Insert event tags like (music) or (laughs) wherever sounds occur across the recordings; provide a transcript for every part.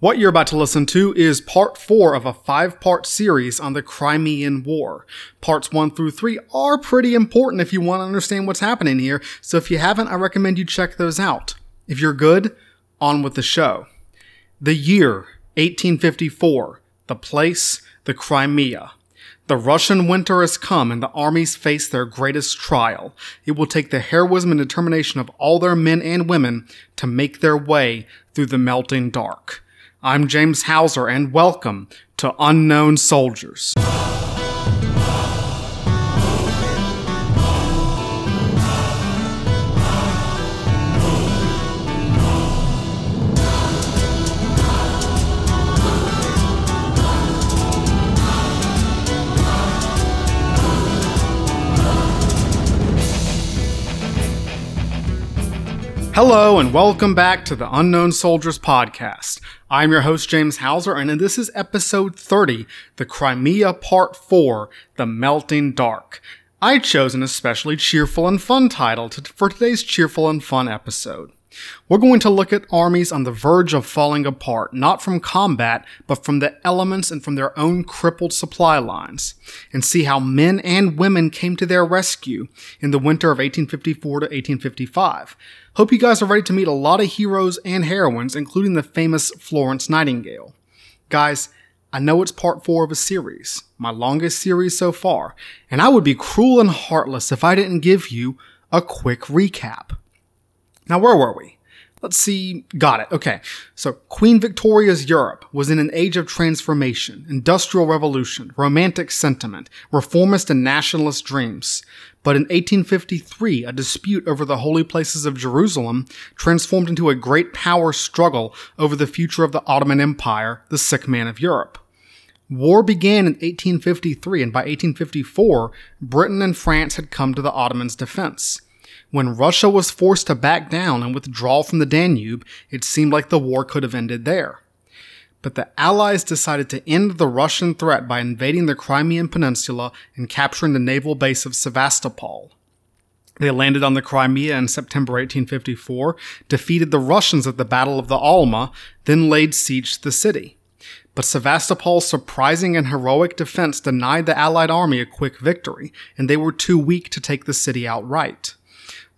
What you're about to listen to is part four of a five part series on the Crimean War. Parts one through three are pretty important if you want to understand what's happening here, so if you haven't, I recommend you check those out. If you're good, on with the show. The year 1854, the place, the Crimea. The Russian winter has come and the armies face their greatest trial. It will take the heroism and determination of all their men and women to make their way through the melting dark. I'm James Hauser, and welcome to Unknown Soldiers. Hello, and welcome back to the Unknown Soldiers podcast. I'm your host, James Hauser, and this is episode 30, The Crimea Part 4 The Melting Dark. I chose an especially cheerful and fun title to, for today's cheerful and fun episode. We're going to look at armies on the verge of falling apart, not from combat, but from the elements and from their own crippled supply lines, and see how men and women came to their rescue in the winter of 1854 to 1855. Hope you guys are ready to meet a lot of heroes and heroines, including the famous Florence Nightingale. Guys, I know it's part four of a series, my longest series so far, and I would be cruel and heartless if I didn't give you a quick recap. Now, where were we? Let's see. Got it. Okay. So, Queen Victoria's Europe was in an age of transformation, industrial revolution, romantic sentiment, reformist and nationalist dreams. But in 1853, a dispute over the holy places of Jerusalem transformed into a great power struggle over the future of the Ottoman Empire, the sick man of Europe. War began in 1853, and by 1854, Britain and France had come to the Ottomans' defense. When Russia was forced to back down and withdraw from the Danube, it seemed like the war could have ended there. But the Allies decided to end the Russian threat by invading the Crimean Peninsula and capturing the naval base of Sevastopol. They landed on the Crimea in September 1854, defeated the Russians at the Battle of the Alma, then laid siege to the city. But Sevastopol's surprising and heroic defense denied the Allied army a quick victory, and they were too weak to take the city outright.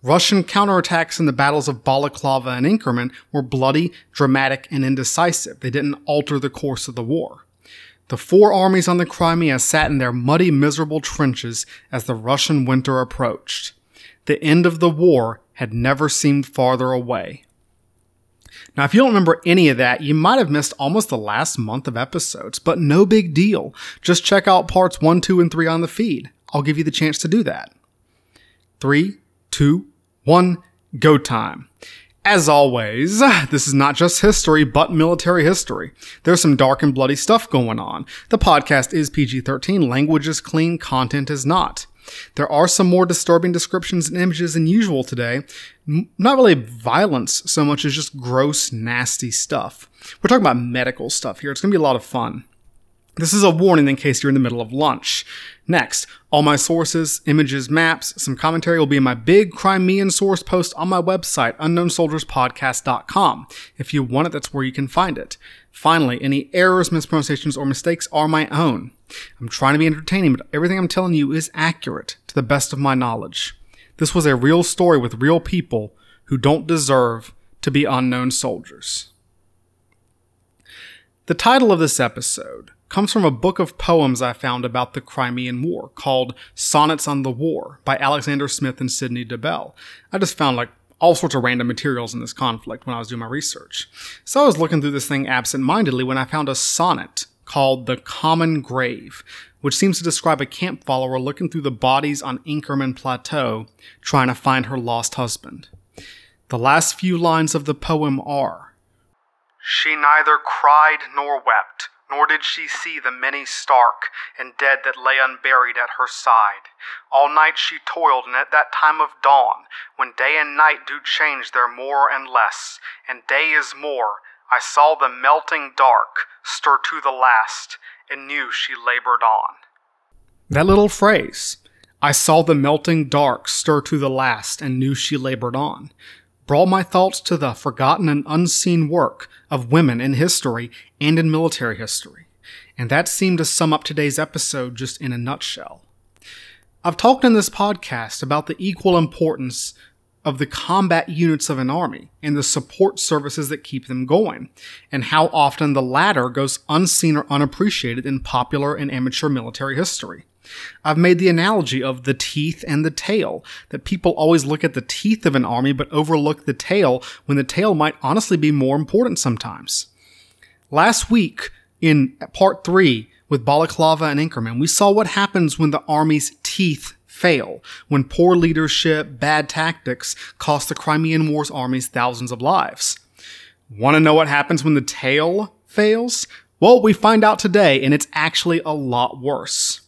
Russian counterattacks in the battles of Balaclava and Inkerman were bloody, dramatic, and indecisive. They didn't alter the course of the war. The four armies on the Crimea sat in their muddy, miserable trenches as the Russian winter approached. The end of the war had never seemed farther away. Now, if you don't remember any of that, you might have missed almost the last month of episodes, but no big deal. Just check out parts 1, 2, and 3 on the feed. I'll give you the chance to do that. Three, two, one, go time. As always, (sighs) this is not just history, but military history. There's some dark and bloody stuff going on. The podcast is PG 13, language is clean, content is not. There are some more disturbing descriptions and images than usual today. Not really violence so much as just gross, nasty stuff. We're talking about medical stuff here. It's going to be a lot of fun. This is a warning in case you're in the middle of lunch. Next, all my sources, images, maps, some commentary will be in my big Crimean source post on my website, unknownsoldierspodcast.com. If you want it, that's where you can find it. Finally, any errors, mispronunciations, or mistakes are my own. I'm trying to be entertaining, but everything I'm telling you is accurate to the best of my knowledge. This was a real story with real people who don't deserve to be unknown soldiers. The title of this episode comes from a book of poems I found about the Crimean War called Sonnets on the War by Alexander Smith and Sidney Dobell. I just found like all sorts of random materials in this conflict when I was doing my research. So I was looking through this thing absent-mindedly when I found a sonnet called The Common Grave, which seems to describe a camp follower looking through the bodies on Inkerman Plateau trying to find her lost husband. The last few lines of the poem are She neither cried nor wept nor did she see the many stark and dead that lay unburied at her side. All night she toiled, and at that time of dawn, when day and night do change their more and less, and day is more, I saw the melting dark stir to the last, and knew she labored on. That little phrase, I saw the melting dark stir to the last, and knew she labored on. Brought my thoughts to the forgotten and unseen work of women in history and in military history. And that seemed to sum up today's episode just in a nutshell. I've talked in this podcast about the equal importance of the combat units of an army and the support services that keep them going, and how often the latter goes unseen or unappreciated in popular and amateur military history. I've made the analogy of the teeth and the tail, that people always look at the teeth of an army but overlook the tail when the tail might honestly be more important sometimes. Last week, in part three, with Balaclava and Inkerman, we saw what happens when the army's teeth fail, when poor leadership, bad tactics cost the Crimean War's armies thousands of lives. Want to know what happens when the tail fails? Well, we find out today, and it's actually a lot worse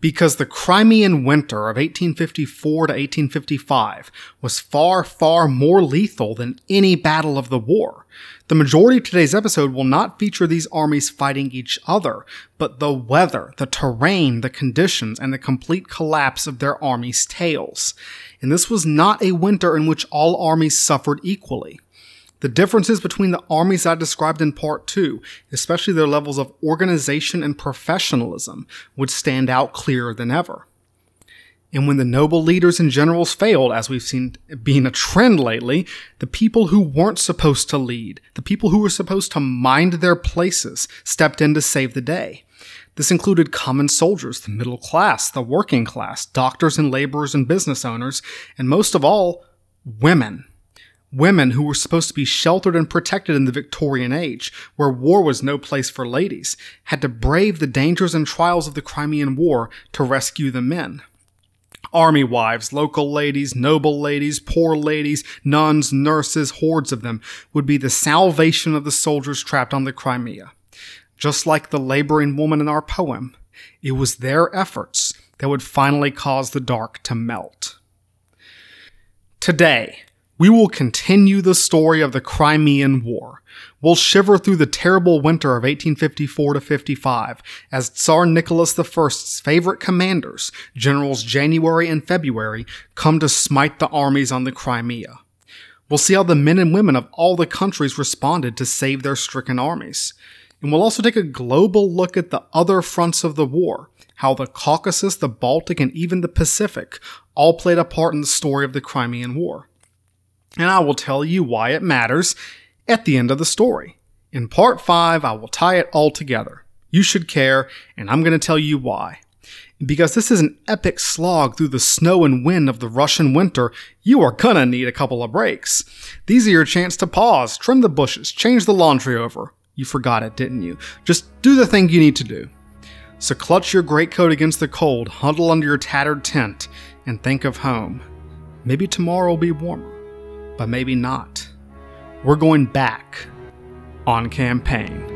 because the Crimean Winter of 1854 to 1855 was far, far more lethal than any battle of the war. The majority of today's episode will not feature these armies fighting each other, but the weather, the terrain, the conditions, and the complete collapse of their armies' tails. And this was not a winter in which all armies suffered equally. The differences between the armies I described in part 2, especially their levels of organization and professionalism, would stand out clearer than ever. And when the noble leaders and generals failed, as we've seen being a trend lately, the people who weren't supposed to lead, the people who were supposed to mind their places, stepped in to save the day. This included common soldiers, the middle class, the working class, doctors and laborers and business owners, and most of all, women. Women who were supposed to be sheltered and protected in the Victorian age, where war was no place for ladies, had to brave the dangers and trials of the Crimean War to rescue the men. Army wives, local ladies, noble ladies, poor ladies, nuns, nurses, hordes of them would be the salvation of the soldiers trapped on the Crimea. Just like the laboring woman in our poem, it was their efforts that would finally cause the dark to melt. Today, we will continue the story of the Crimean War. We'll shiver through the terrible winter of 1854 to 55 as Tsar Nicholas I's favorite commanders, Generals January and February, come to smite the armies on the Crimea. We'll see how the men and women of all the countries responded to save their stricken armies. And we'll also take a global look at the other fronts of the war, how the Caucasus, the Baltic, and even the Pacific all played a part in the story of the Crimean War and I will tell you why it matters at the end of the story. In part 5, I will tie it all together. You should care, and I'm going to tell you why. Because this is an epic slog through the snow and wind of the Russian winter, you are gonna need a couple of breaks. These are your chance to pause, trim the bushes, change the laundry over. You forgot it, didn't you? Just do the thing you need to do. So clutch your greatcoat against the cold, huddle under your tattered tent, and think of home. Maybe tomorrow will be warmer but maybe not. We're going back on campaign.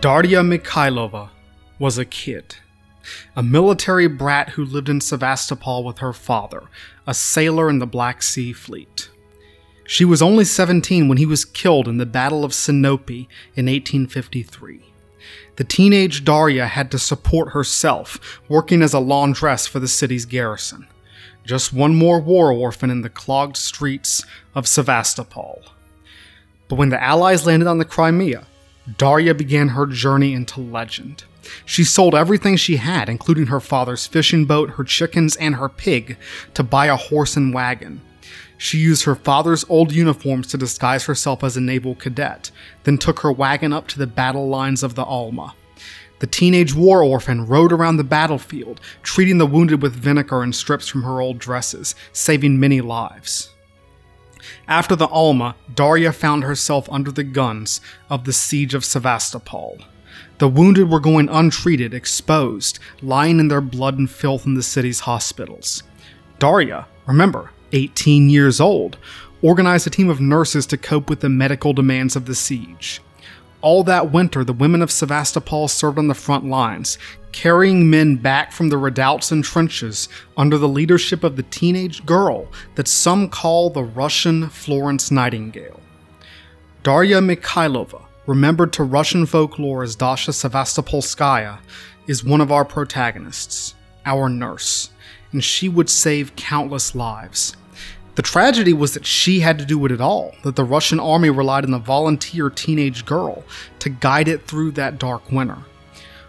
Darya Mikhailova was a kid a military brat who lived in Sevastopol with her father, a sailor in the Black Sea Fleet. She was only 17 when he was killed in the Battle of Sinope in 1853. The teenage Darya had to support herself, working as a laundress for the city's garrison. Just one more war orphan in the clogged streets of Sevastopol. But when the Allies landed on the Crimea, Darya began her journey into legend. She sold everything she had, including her father's fishing boat, her chickens, and her pig, to buy a horse and wagon. She used her father's old uniforms to disguise herself as a naval cadet, then took her wagon up to the battle lines of the Alma. The teenage war orphan rode around the battlefield, treating the wounded with vinegar and strips from her old dresses, saving many lives. After the Alma, Darya found herself under the guns of the siege of Sevastopol. The wounded were going untreated, exposed, lying in their blood and filth in the city's hospitals. Darya, remember, 18 years old, organized a team of nurses to cope with the medical demands of the siege. All that winter, the women of Sevastopol served on the front lines, carrying men back from the redoubts and trenches under the leadership of the teenage girl that some call the Russian Florence Nightingale. Darya Mikhailova, remembered to Russian folklore as Dasha Sevastopolskaya, is one of our protagonists, our nurse, and she would save countless lives. The tragedy was that she had to do it at all, that the Russian army relied on the volunteer teenage girl to guide it through that dark winter.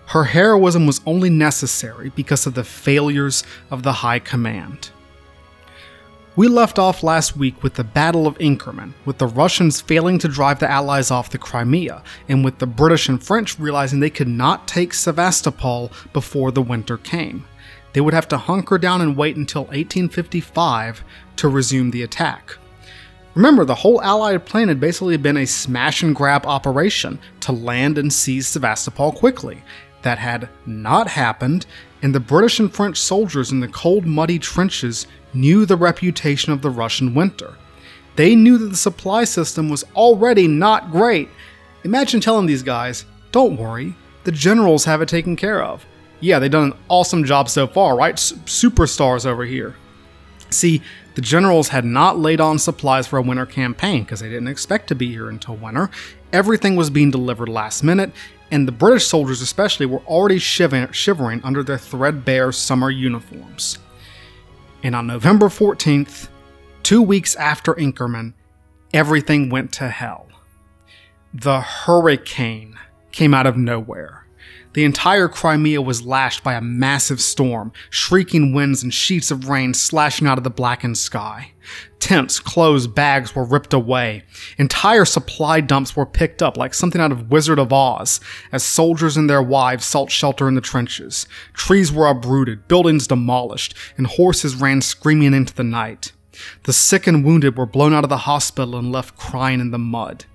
Her heroism was only necessary because of the failures of the High Command. We left off last week with the Battle of Inkerman, with the Russians failing to drive the Allies off the Crimea, and with the British and French realizing they could not take Sevastopol before the winter came. They would have to hunker down and wait until 1855 to resume the attack. Remember, the whole Allied plan had basically been a smash and grab operation to land and seize Sevastopol quickly. That had not happened, and the British and French soldiers in the cold, muddy trenches knew the reputation of the Russian winter. They knew that the supply system was already not great. Imagine telling these guys, don't worry, the generals have it taken care of. Yeah, they've done an awesome job so far, right? S- superstars over here. See, the generals had not laid on supplies for a winter campaign because they didn't expect to be here until winter. Everything was being delivered last minute, and the British soldiers, especially, were already shivering under their threadbare summer uniforms. And on November 14th, two weeks after Inkerman, everything went to hell. The hurricane came out of nowhere. The entire Crimea was lashed by a massive storm, shrieking winds and sheets of rain slashing out of the blackened sky. Tents, clothes, bags were ripped away. Entire supply dumps were picked up like something out of Wizard of Oz, as soldiers and their wives sought shelter in the trenches. Trees were uprooted, buildings demolished, and horses ran screaming into the night. The sick and wounded were blown out of the hospital and left crying in the mud.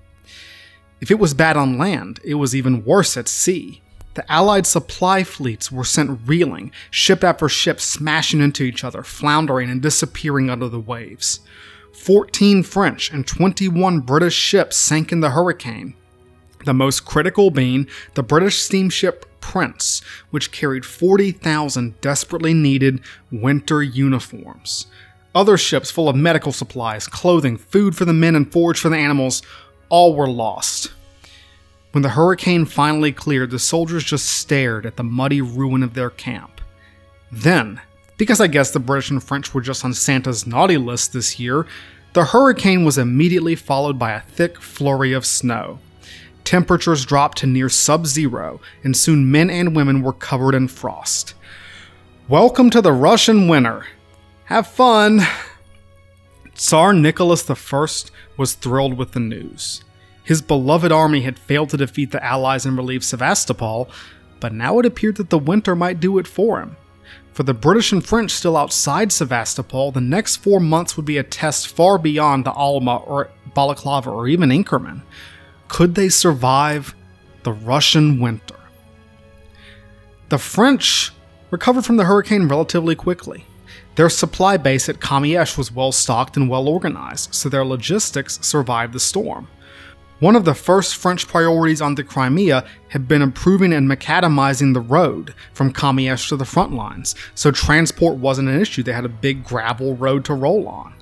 If it was bad on land, it was even worse at sea. The Allied supply fleets were sent reeling, ship after ship smashing into each other, floundering and disappearing under the waves. 14 French and 21 British ships sank in the hurricane, the most critical being the British steamship Prince, which carried 40,000 desperately needed winter uniforms. Other ships full of medical supplies, clothing, food for the men, and forage for the animals all were lost. When the hurricane finally cleared, the soldiers just stared at the muddy ruin of their camp. Then, because I guess the British and French were just on Santa's naughty list this year, the hurricane was immediately followed by a thick flurry of snow. Temperatures dropped to near sub zero, and soon men and women were covered in frost. Welcome to the Russian winter. Have fun! Tsar Nicholas I was thrilled with the news. His beloved army had failed to defeat the Allies and relieve Sevastopol, but now it appeared that the winter might do it for him. For the British and French still outside Sevastopol, the next four months would be a test far beyond the Alma or Balaclava or even Inkerman. Could they survive the Russian winter? The French recovered from the hurricane relatively quickly. Their supply base at Kamiesh was well stocked and well organized, so their logistics survived the storm. One of the first French priorities on the Crimea had been improving and macadamizing the road from Kamiesh to the front lines, so transport wasn't an issue. They had a big gravel road to roll on.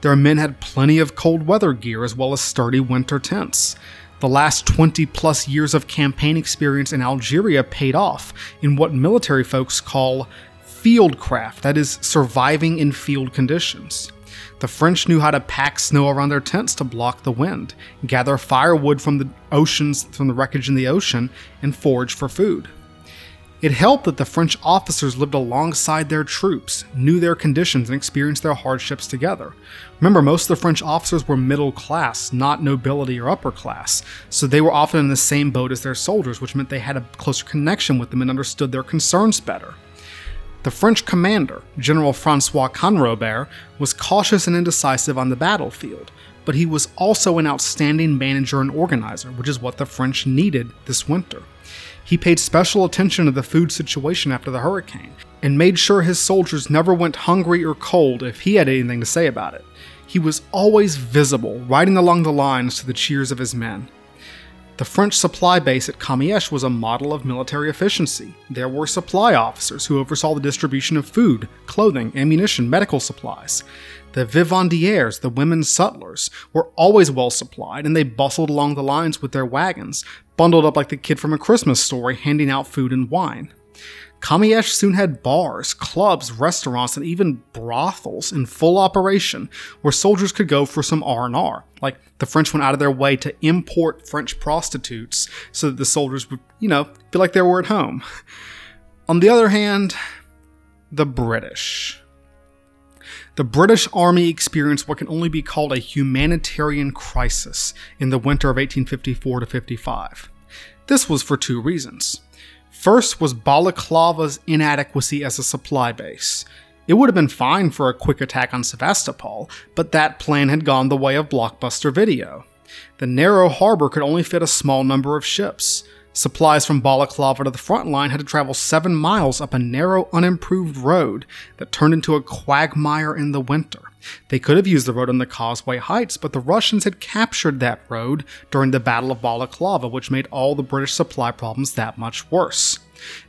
Their men had plenty of cold weather gear as well as sturdy winter tents. The last 20 plus years of campaign experience in Algeria paid off in what military folks call fieldcraft, that is, surviving in field conditions. The French knew how to pack snow around their tents to block the wind, gather firewood from the oceans, from the wreckage in the ocean, and forage for food. It helped that the French officers lived alongside their troops, knew their conditions, and experienced their hardships together. Remember, most of the French officers were middle class, not nobility or upper class, so they were often in the same boat as their soldiers, which meant they had a closer connection with them and understood their concerns better. The French commander, General Francois Canrobert, was cautious and indecisive on the battlefield, but he was also an outstanding manager and organizer, which is what the French needed this winter. He paid special attention to the food situation after the hurricane, and made sure his soldiers never went hungry or cold if he had anything to say about it. He was always visible, riding along the lines to the cheers of his men. The French supply base at Kamiesch was a model of military efficiency. There were supply officers who oversaw the distribution of food, clothing, ammunition, medical supplies. The vivandières, the women sutlers, were always well supplied and they bustled along the lines with their wagons, bundled up like the kid from a Christmas story, handing out food and wine. Kamiesch soon had bars, clubs, restaurants, and even brothels in full operation where soldiers could go for some R&R. Like the French went out of their way to import French prostitutes so that the soldiers would, you know, feel like they were at home. On the other hand, the British. The British Army experienced what can only be called a humanitarian crisis in the winter of 1854 to 55. This was for two reasons. First was Balaclava's inadequacy as a supply base. It would have been fine for a quick attack on Sevastopol, but that plan had gone the way of blockbuster video. The narrow harbor could only fit a small number of ships. Supplies from Balaclava to the front line had to travel seven miles up a narrow, unimproved road that turned into a quagmire in the winter. They could have used the road on the Causeway Heights, but the Russians had captured that road during the Battle of Balaclava, which made all the British supply problems that much worse.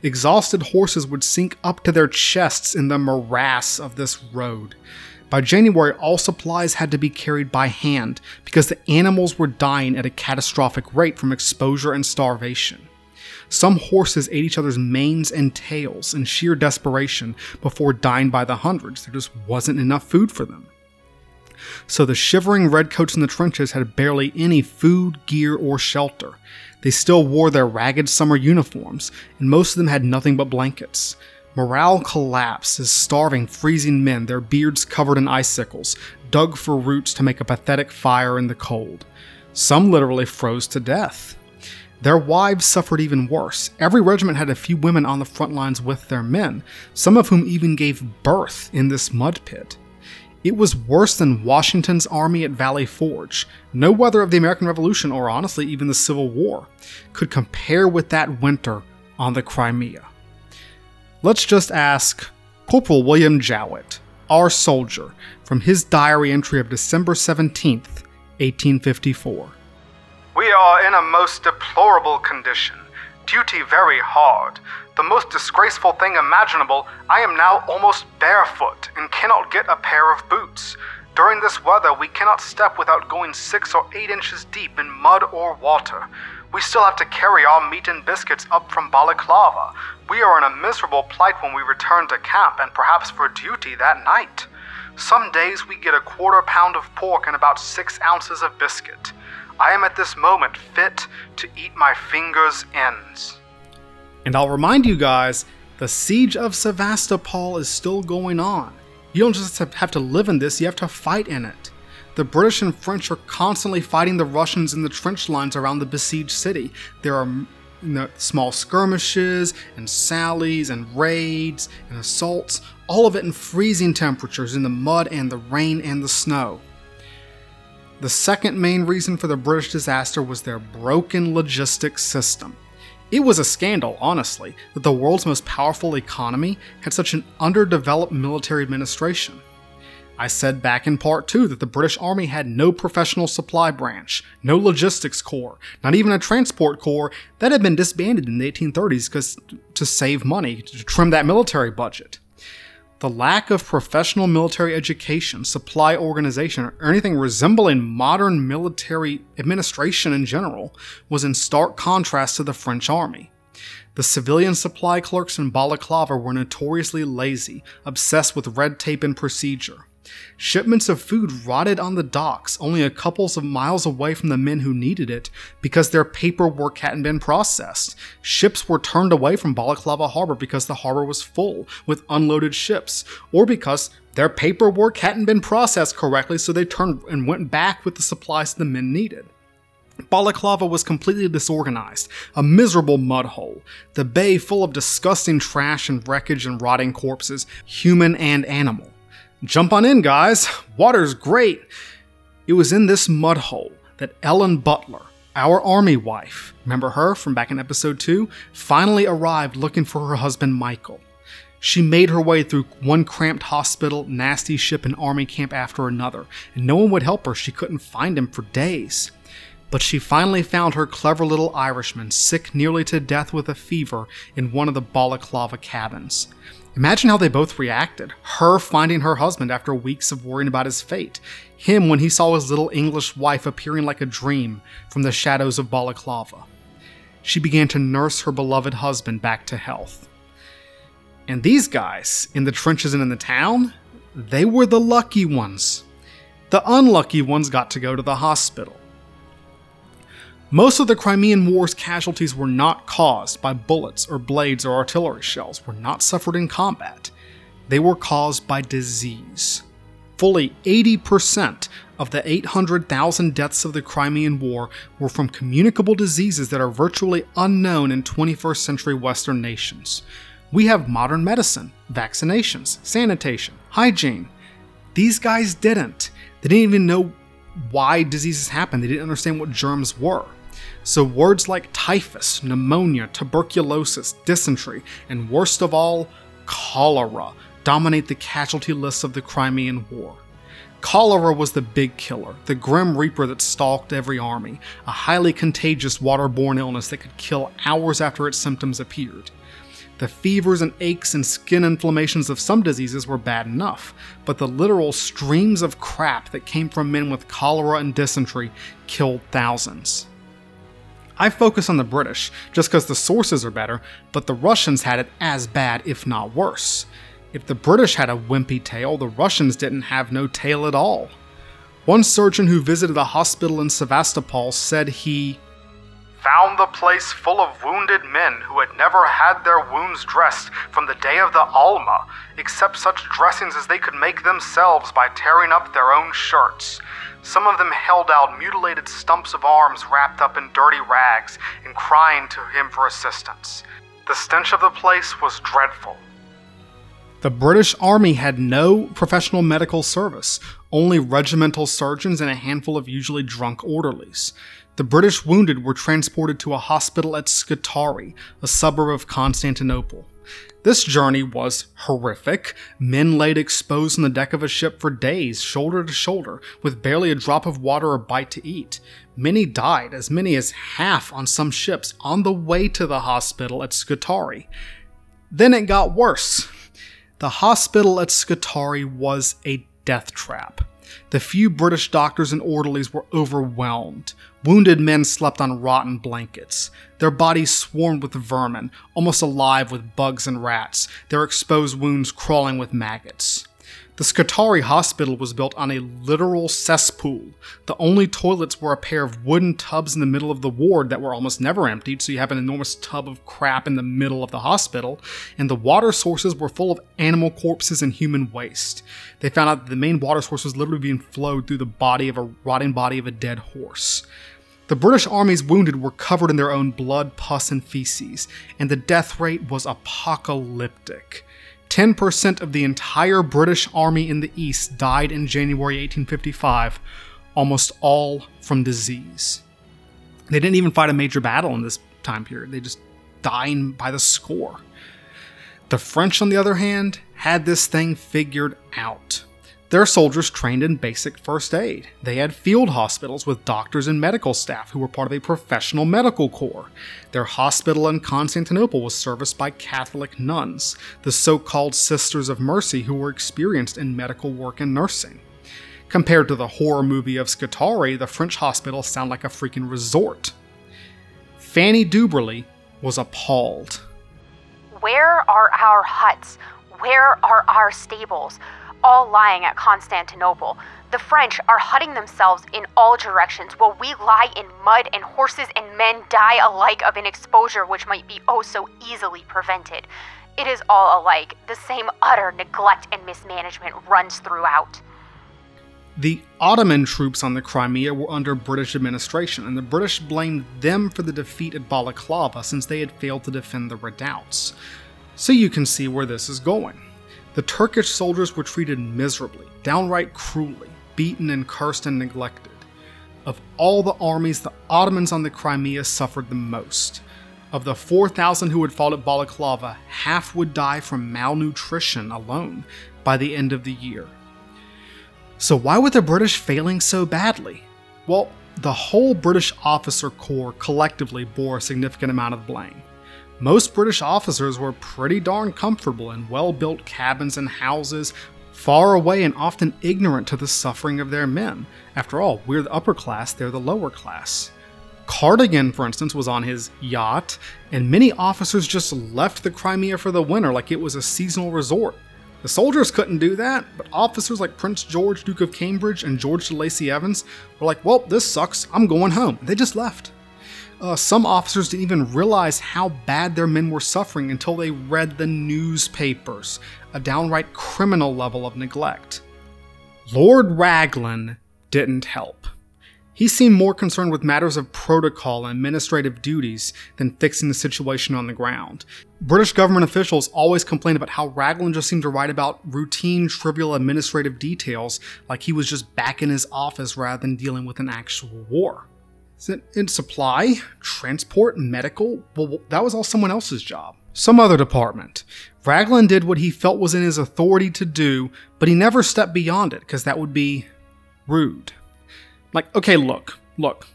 Exhausted horses would sink up to their chests in the morass of this road. By January, all supplies had to be carried by hand because the animals were dying at a catastrophic rate from exposure and starvation. Some horses ate each other's manes and tails in sheer desperation before dying by the hundreds. There just wasn't enough food for them. So the shivering redcoats in the trenches had barely any food, gear, or shelter. They still wore their ragged summer uniforms, and most of them had nothing but blankets. Morale collapsed as starving, freezing men, their beards covered in icicles, dug for roots to make a pathetic fire in the cold. Some literally froze to death. Their wives suffered even worse. Every regiment had a few women on the front lines with their men, some of whom even gave birth in this mud pit. It was worse than Washington's army at Valley Forge. No weather of the American Revolution, or honestly even the Civil War, could compare with that winter on the Crimea. Let's just ask Corporal William Jowett, our soldier, from his diary entry of December 17th, 1854. We are in a most deplorable condition. Duty very hard. The most disgraceful thing imaginable, I am now almost barefoot and cannot get a pair of boots. During this weather, we cannot step without going six or eight inches deep in mud or water. We still have to carry our meat and biscuits up from Balaclava. We are in a miserable plight when we return to camp and perhaps for duty that night. Some days we get a quarter pound of pork and about six ounces of biscuit. I am at this moment fit to eat my fingers' ends. And I'll remind you guys the siege of Sevastopol is still going on. You don't just have to live in this, you have to fight in it. The British and French are constantly fighting the Russians in the trench lines around the besieged city. There are you know, small skirmishes and sallies and raids and assaults, all of it in freezing temperatures in the mud and the rain and the snow. The second main reason for the British disaster was their broken logistics system. It was a scandal, honestly, that the world's most powerful economy had such an underdeveloped military administration. I said back in part 2 that the British Army had no professional supply branch, no logistics corps, not even a transport corps that had been disbanded in the 1830s because to save money, to trim that military budget. The lack of professional military education, supply organization, or anything resembling modern military administration in general was in stark contrast to the French army. The civilian supply clerks in Balaclava were notoriously lazy, obsessed with red tape and procedure. Shipments of food rotted on the docks, only a couple of miles away from the men who needed it, because their paperwork hadn't been processed. Ships were turned away from Balaclava Harbor because the harbor was full with unloaded ships, or because their paperwork hadn't been processed correctly, so they turned and went back with the supplies the men needed. Balaclava was completely disorganized, a miserable mud hole, the bay full of disgusting trash and wreckage and rotting corpses, human and animal. Jump on in, guys. Water's great. It was in this mud hole that Ellen Butler, our army wife, remember her from back in episode 2, finally arrived looking for her husband Michael. She made her way through one cramped hospital, nasty ship, and army camp after another, and no one would help her. She couldn't find him for days. but she finally found her clever little Irishman sick nearly to death with a fever in one of the balaclava cabins. Imagine how they both reacted. Her finding her husband after weeks of worrying about his fate. Him when he saw his little English wife appearing like a dream from the shadows of Balaclava. She began to nurse her beloved husband back to health. And these guys, in the trenches and in the town, they were the lucky ones. The unlucky ones got to go to the hospital. Most of the Crimean War's casualties were not caused by bullets or blades or artillery shells, were not suffered in combat. They were caused by disease. Fully 80% of the 800,000 deaths of the Crimean War were from communicable diseases that are virtually unknown in 21st century Western nations. We have modern medicine, vaccinations, sanitation, hygiene. These guys didn't. They didn't even know why diseases happen, they didn't understand what germs were. So, words like typhus, pneumonia, tuberculosis, dysentery, and worst of all, cholera dominate the casualty lists of the Crimean War. Cholera was the big killer, the grim reaper that stalked every army, a highly contagious waterborne illness that could kill hours after its symptoms appeared. The fevers and aches and skin inflammations of some diseases were bad enough, but the literal streams of crap that came from men with cholera and dysentery killed thousands. I focus on the British just because the sources are better, but the Russians had it as bad, if not worse. If the British had a wimpy tail, the Russians didn't have no tail at all. One surgeon who visited a hospital in Sevastopol said he found the place full of wounded men who had never had their wounds dressed from the day of the Alma, except such dressings as they could make themselves by tearing up their own shirts. Some of them held out mutilated stumps of arms wrapped up in dirty rags and crying to him for assistance. The stench of the place was dreadful. The British Army had no professional medical service, only regimental surgeons and a handful of usually drunk orderlies. The British wounded were transported to a hospital at Scutari, a suburb of Constantinople. This journey was horrific. Men laid exposed on the deck of a ship for days, shoulder to shoulder, with barely a drop of water or bite to eat. Many died, as many as half on some ships, on the way to the hospital at Scutari. Then it got worse. The hospital at Scutari was a death trap. The few British doctors and orderlies were overwhelmed. Wounded men slept on rotten blankets. Their bodies swarmed with vermin, almost alive with bugs and rats, their exposed wounds crawling with maggots. The Scutari Hospital was built on a literal cesspool. The only toilets were a pair of wooden tubs in the middle of the ward that were almost never emptied, so you have an enormous tub of crap in the middle of the hospital, and the water sources were full of animal corpses and human waste. They found out that the main water source was literally being flowed through the body of a rotting body of a dead horse. The British Army's wounded were covered in their own blood, pus, and feces, and the death rate was apocalyptic. 10% of the entire British Army in the East died in January 1855, almost all from disease. They didn't even fight a major battle in this time period, they just dying by the score. The French, on the other hand, had this thing figured out. Their soldiers trained in basic first aid. They had field hospitals with doctors and medical staff who were part of a professional medical corps. Their hospital in Constantinople was serviced by Catholic nuns, the so called Sisters of Mercy, who were experienced in medical work and nursing. Compared to the horror movie of Scutari, the French hospitals sound like a freaking resort. Fanny Duberly was appalled. Where are our huts? Where are our stables? All lying at Constantinople. The French are hutting themselves in all directions while we lie in mud and horses and men die alike of an exposure which might be oh so easily prevented. It is all alike. The same utter neglect and mismanagement runs throughout. The Ottoman troops on the Crimea were under British administration, and the British blamed them for the defeat at Balaclava since they had failed to defend the redoubts. So you can see where this is going. The Turkish soldiers were treated miserably, downright cruelly, beaten and cursed and neglected. Of all the armies, the Ottomans on the Crimea suffered the most. Of the 4,000 who had fought at Balaclava, half would die from malnutrition alone by the end of the year. So, why were the British failing so badly? Well, the whole British officer corps collectively bore a significant amount of blame. Most British officers were pretty darn comfortable in well built cabins and houses, far away and often ignorant to the suffering of their men. After all, we're the upper class, they're the lower class. Cardigan, for instance, was on his yacht, and many officers just left the Crimea for the winter like it was a seasonal resort. The soldiers couldn't do that, but officers like Prince George, Duke of Cambridge, and George de Lacy Evans were like, well, this sucks, I'm going home. They just left. Uh, some officers didn't even realize how bad their men were suffering until they read the newspapers, a downright criminal level of neglect. Lord Raglan didn't help. He seemed more concerned with matters of protocol and administrative duties than fixing the situation on the ground. British government officials always complained about how Raglan just seemed to write about routine, trivial administrative details like he was just back in his office rather than dealing with an actual war. In supply, transport, medical, well, that was all someone else's job. Some other department. Raglan did what he felt was in his authority to do, but he never stepped beyond it because that would be rude. Like, okay, look, look.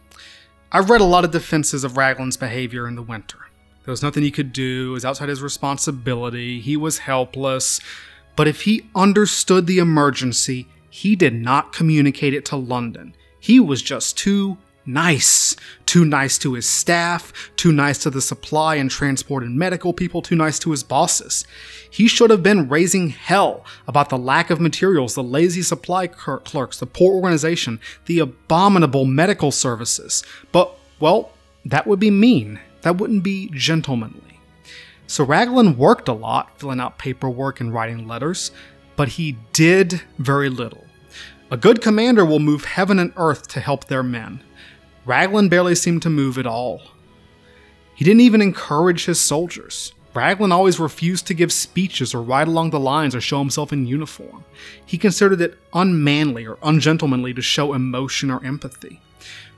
I've read a lot of defenses of Raglan's behavior in the winter. There was nothing he could do, it was outside his responsibility, he was helpless. But if he understood the emergency, he did not communicate it to London. He was just too nice. Too nice to his staff, too nice to the supply and transport and medical people, too nice to his bosses. He should have been raising hell about the lack of materials, the lazy supply clerks, the poor organization, the abominable medical services. But, well, that would be mean. That wouldn't be gentlemanly. So Raglan worked a lot, filling out paperwork and writing letters, but he did very little. A good commander will move heaven and earth to help their men. Raglan barely seemed to move at all. He didn't even encourage his soldiers. Raglan always refused to give speeches or ride along the lines or show himself in uniform. He considered it unmanly or ungentlemanly to show emotion or empathy.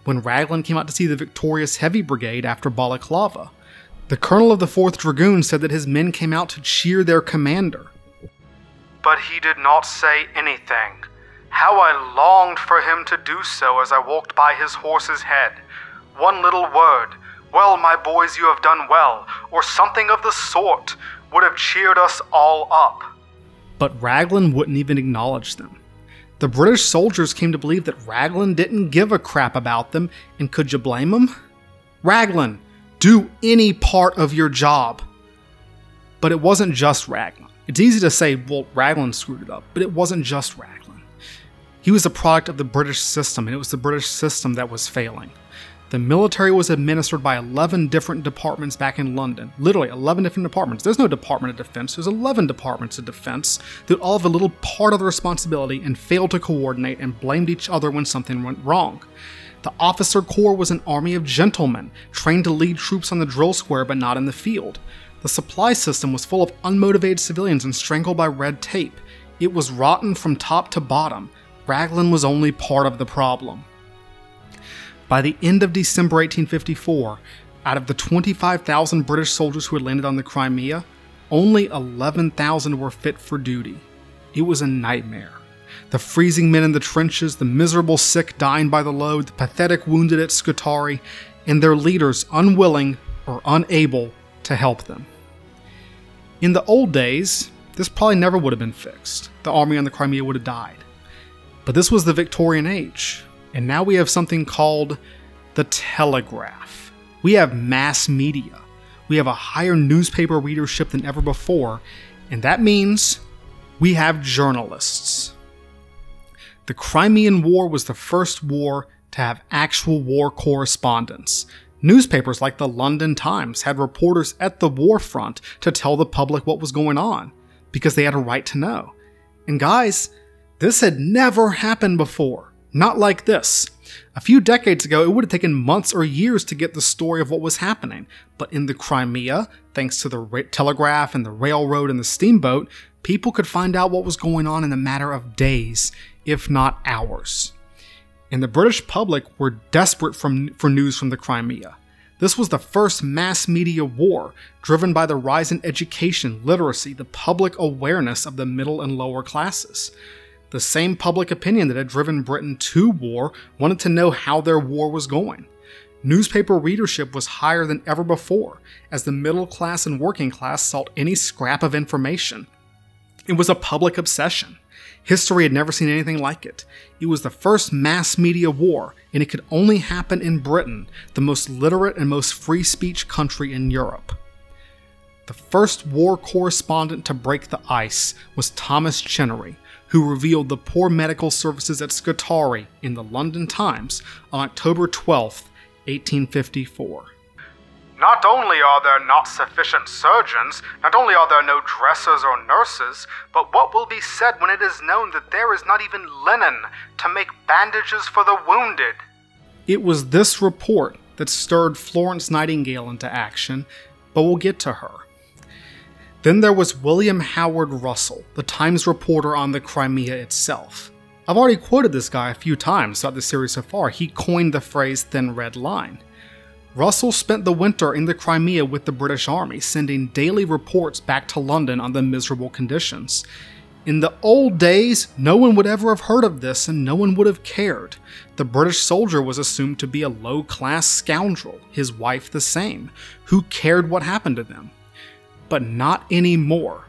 When Raglan came out to see the victorious Heavy Brigade after Balaclava, the colonel of the 4th Dragoons said that his men came out to cheer their commander. But he did not say anything. How I longed for him to do so as I walked by his horse's head. One little word, Well, my boys, you have done well, or something of the sort, would have cheered us all up. But Raglan wouldn't even acknowledge them. The British soldiers came to believe that Raglan didn't give a crap about them, and could you blame him? Raglan, do any part of your job. But it wasn't just Raglan. It's easy to say, well, Raglan screwed it up, but it wasn't just Raglan. He was a product of the British system, and it was the British system that was failing. The military was administered by 11 different departments back in London. Literally, 11 different departments. There's no Department of Defense, there's 11 departments of defense that all have a little part of the responsibility and failed to coordinate and blamed each other when something went wrong. The officer corps was an army of gentlemen, trained to lead troops on the drill square but not in the field. The supply system was full of unmotivated civilians and strangled by red tape. It was rotten from top to bottom. Raglan was only part of the problem. By the end of December 1854, out of the 25,000 British soldiers who had landed on the Crimea, only 11,000 were fit for duty. It was a nightmare. The freezing men in the trenches, the miserable sick dying by the load, the pathetic wounded at Scutari, and their leaders unwilling or unable to help them. In the old days, this probably never would have been fixed. The army on the Crimea would have died. But this was the Victorian age, and now we have something called the telegraph. We have mass media. We have a higher newspaper readership than ever before, and that means we have journalists. The Crimean War was the first war to have actual war correspondence. Newspapers like the London Times had reporters at the war front to tell the public what was going on, because they had a right to know. And guys, this had never happened before. Not like this. A few decades ago, it would have taken months or years to get the story of what was happening. But in the Crimea, thanks to the telegraph and the railroad and the steamboat, people could find out what was going on in a matter of days, if not hours. And the British public were desperate from, for news from the Crimea. This was the first mass media war, driven by the rise in education, literacy, the public awareness of the middle and lower classes. The same public opinion that had driven Britain to war wanted to know how their war was going. Newspaper readership was higher than ever before, as the middle class and working class sought any scrap of information. It was a public obsession. History had never seen anything like it. It was the first mass media war, and it could only happen in Britain, the most literate and most free speech country in Europe. The first war correspondent to break the ice was Thomas Chenery, who revealed the poor medical services at Scutari in the London Times on October 12, 1854. Not only are there not sufficient surgeons, not only are there no dressers or nurses, but what will be said when it is known that there is not even linen to make bandages for the wounded? It was this report that stirred Florence Nightingale into action, but we'll get to her. Then there was William Howard Russell, the Times reporter on the Crimea itself. I've already quoted this guy a few times throughout the series so far. He coined the phrase thin red line. Russell spent the winter in the Crimea with the British Army, sending daily reports back to London on the miserable conditions. In the old days, no one would ever have heard of this and no one would have cared. The British soldier was assumed to be a low class scoundrel, his wife the same. Who cared what happened to them? But not anymore.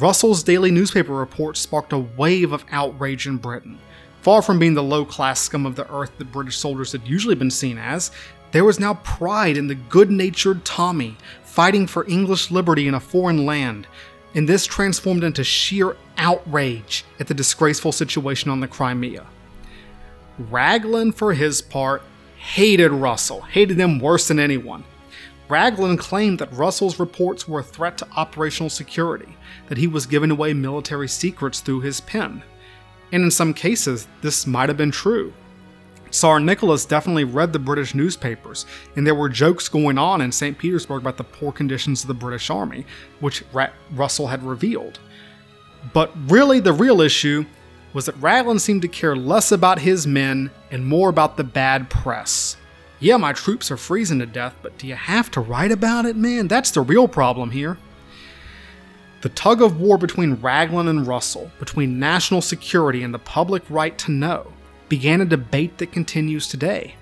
Russell's daily newspaper report sparked a wave of outrage in Britain. Far from being the low class scum of the earth that British soldiers had usually been seen as, there was now pride in the good natured Tommy fighting for English liberty in a foreign land, and this transformed into sheer outrage at the disgraceful situation on the Crimea. Raglan, for his part, hated Russell, hated him worse than anyone. Raglan claimed that Russell's reports were a threat to operational security, that he was giving away military secrets through his pen. And in some cases, this might have been true. Tsar Nicholas definitely read the British newspapers, and there were jokes going on in St. Petersburg about the poor conditions of the British Army, which Ra- Russell had revealed. But really, the real issue was that Raglan seemed to care less about his men and more about the bad press. Yeah, my troops are freezing to death, but do you have to write about it, man? That's the real problem here. The tug of war between Raglan and Russell, between national security and the public right to know, began a debate that continues today.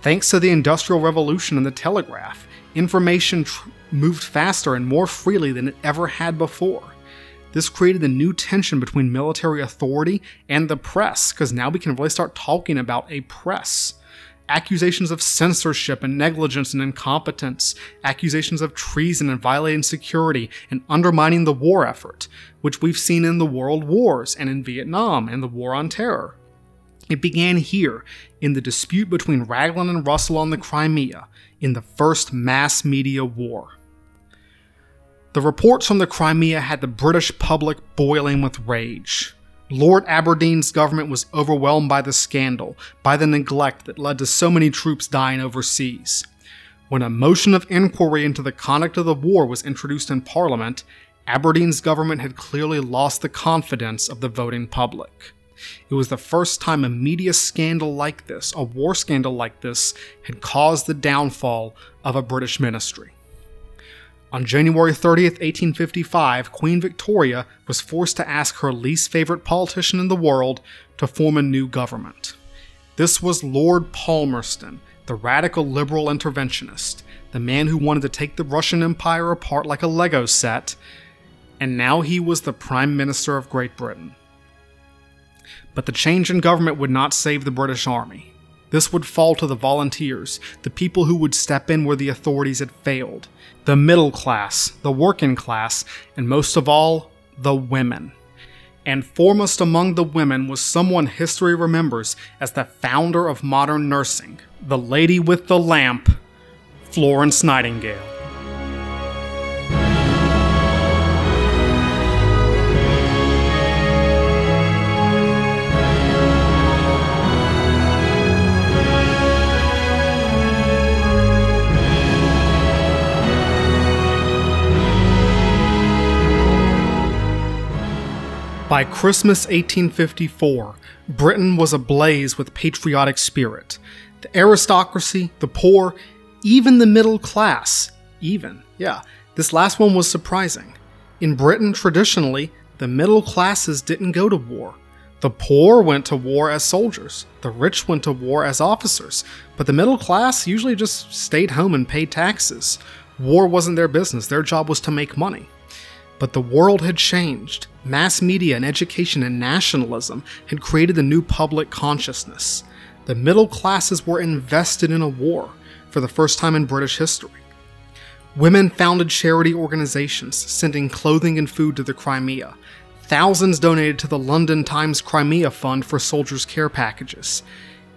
Thanks to the Industrial Revolution and the telegraph, information tr- moved faster and more freely than it ever had before. This created a new tension between military authority and the press, because now we can really start talking about a press accusations of censorship and negligence and incompetence, accusations of treason and violating security and undermining the war effort, which we've seen in the world wars and in Vietnam and the war on terror. It began here, in the dispute between Raglan and Russell on the Crimea, in the first mass media war. The reports from the Crimea had the British public boiling with rage. Lord Aberdeen's government was overwhelmed by the scandal, by the neglect that led to so many troops dying overseas. When a motion of inquiry into the conduct of the war was introduced in Parliament, Aberdeen's government had clearly lost the confidence of the voting public. It was the first time a media scandal like this, a war scandal like this, had caused the downfall of a British ministry. On January 30th, 1855, Queen Victoria was forced to ask her least favorite politician in the world to form a new government. This was Lord Palmerston, the radical liberal interventionist, the man who wanted to take the Russian Empire apart like a Lego set, and now he was the Prime Minister of Great Britain. But the change in government would not save the British Army. This would fall to the volunteers, the people who would step in where the authorities had failed, the middle class, the working class, and most of all, the women. And foremost among the women was someone history remembers as the founder of modern nursing, the lady with the lamp, Florence Nightingale. By Christmas 1854, Britain was ablaze with patriotic spirit. The aristocracy, the poor, even the middle class, even, yeah, this last one was surprising. In Britain, traditionally, the middle classes didn't go to war. The poor went to war as soldiers, the rich went to war as officers, but the middle class usually just stayed home and paid taxes. War wasn't their business, their job was to make money. But the world had changed. Mass media and education and nationalism had created a new public consciousness. The middle classes were invested in a war for the first time in British history. Women founded charity organizations, sending clothing and food to the Crimea. Thousands donated to the London Times Crimea Fund for soldiers' care packages.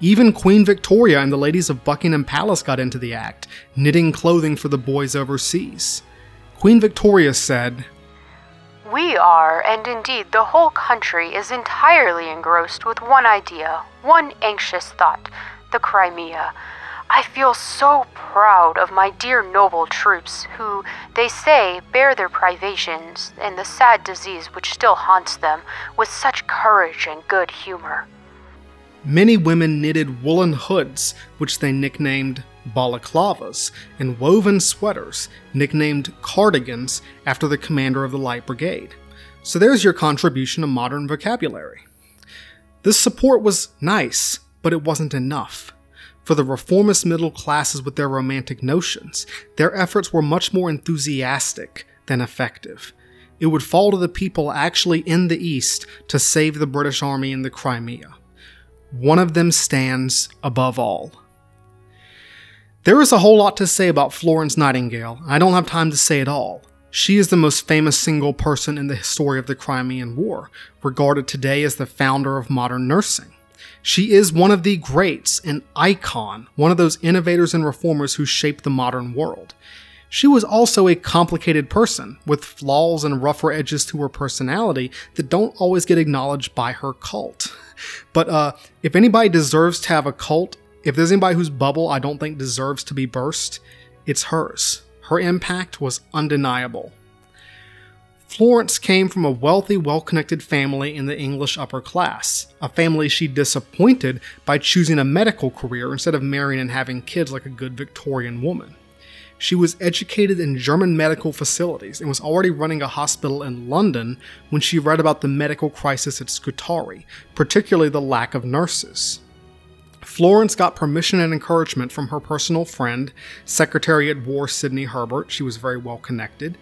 Even Queen Victoria and the ladies of Buckingham Palace got into the act, knitting clothing for the boys overseas. Queen Victoria said, We are, and indeed the whole country, is entirely engrossed with one idea, one anxious thought the Crimea. I feel so proud of my dear noble troops, who, they say, bear their privations and the sad disease which still haunts them with such courage and good humor. Many women knitted woolen hoods, which they nicknamed balaclavas, and woven sweaters, nicknamed cardigans, after the commander of the Light Brigade. So there's your contribution to modern vocabulary. This support was nice, but it wasn't enough. For the reformist middle classes with their romantic notions, their efforts were much more enthusiastic than effective. It would fall to the people actually in the East to save the British Army in the Crimea. One of them stands above all. There is a whole lot to say about Florence Nightingale. I don't have time to say it all. She is the most famous single person in the history of the Crimean War, regarded today as the founder of modern nursing. She is one of the greats, an icon, one of those innovators and reformers who shaped the modern world. She was also a complicated person, with flaws and rougher edges to her personality that don't always get acknowledged by her cult. But uh, if anybody deserves to have a cult, if there's anybody whose bubble I don't think deserves to be burst, it's hers. Her impact was undeniable. Florence came from a wealthy, well connected family in the English upper class, a family she disappointed by choosing a medical career instead of marrying and having kids like a good Victorian woman. She was educated in German medical facilities and was already running a hospital in London when she read about the medical crisis at Scutari, particularly the lack of nurses. Florence got permission and encouragement from her personal friend, Secretary at War Sidney Herbert, she was very well connected,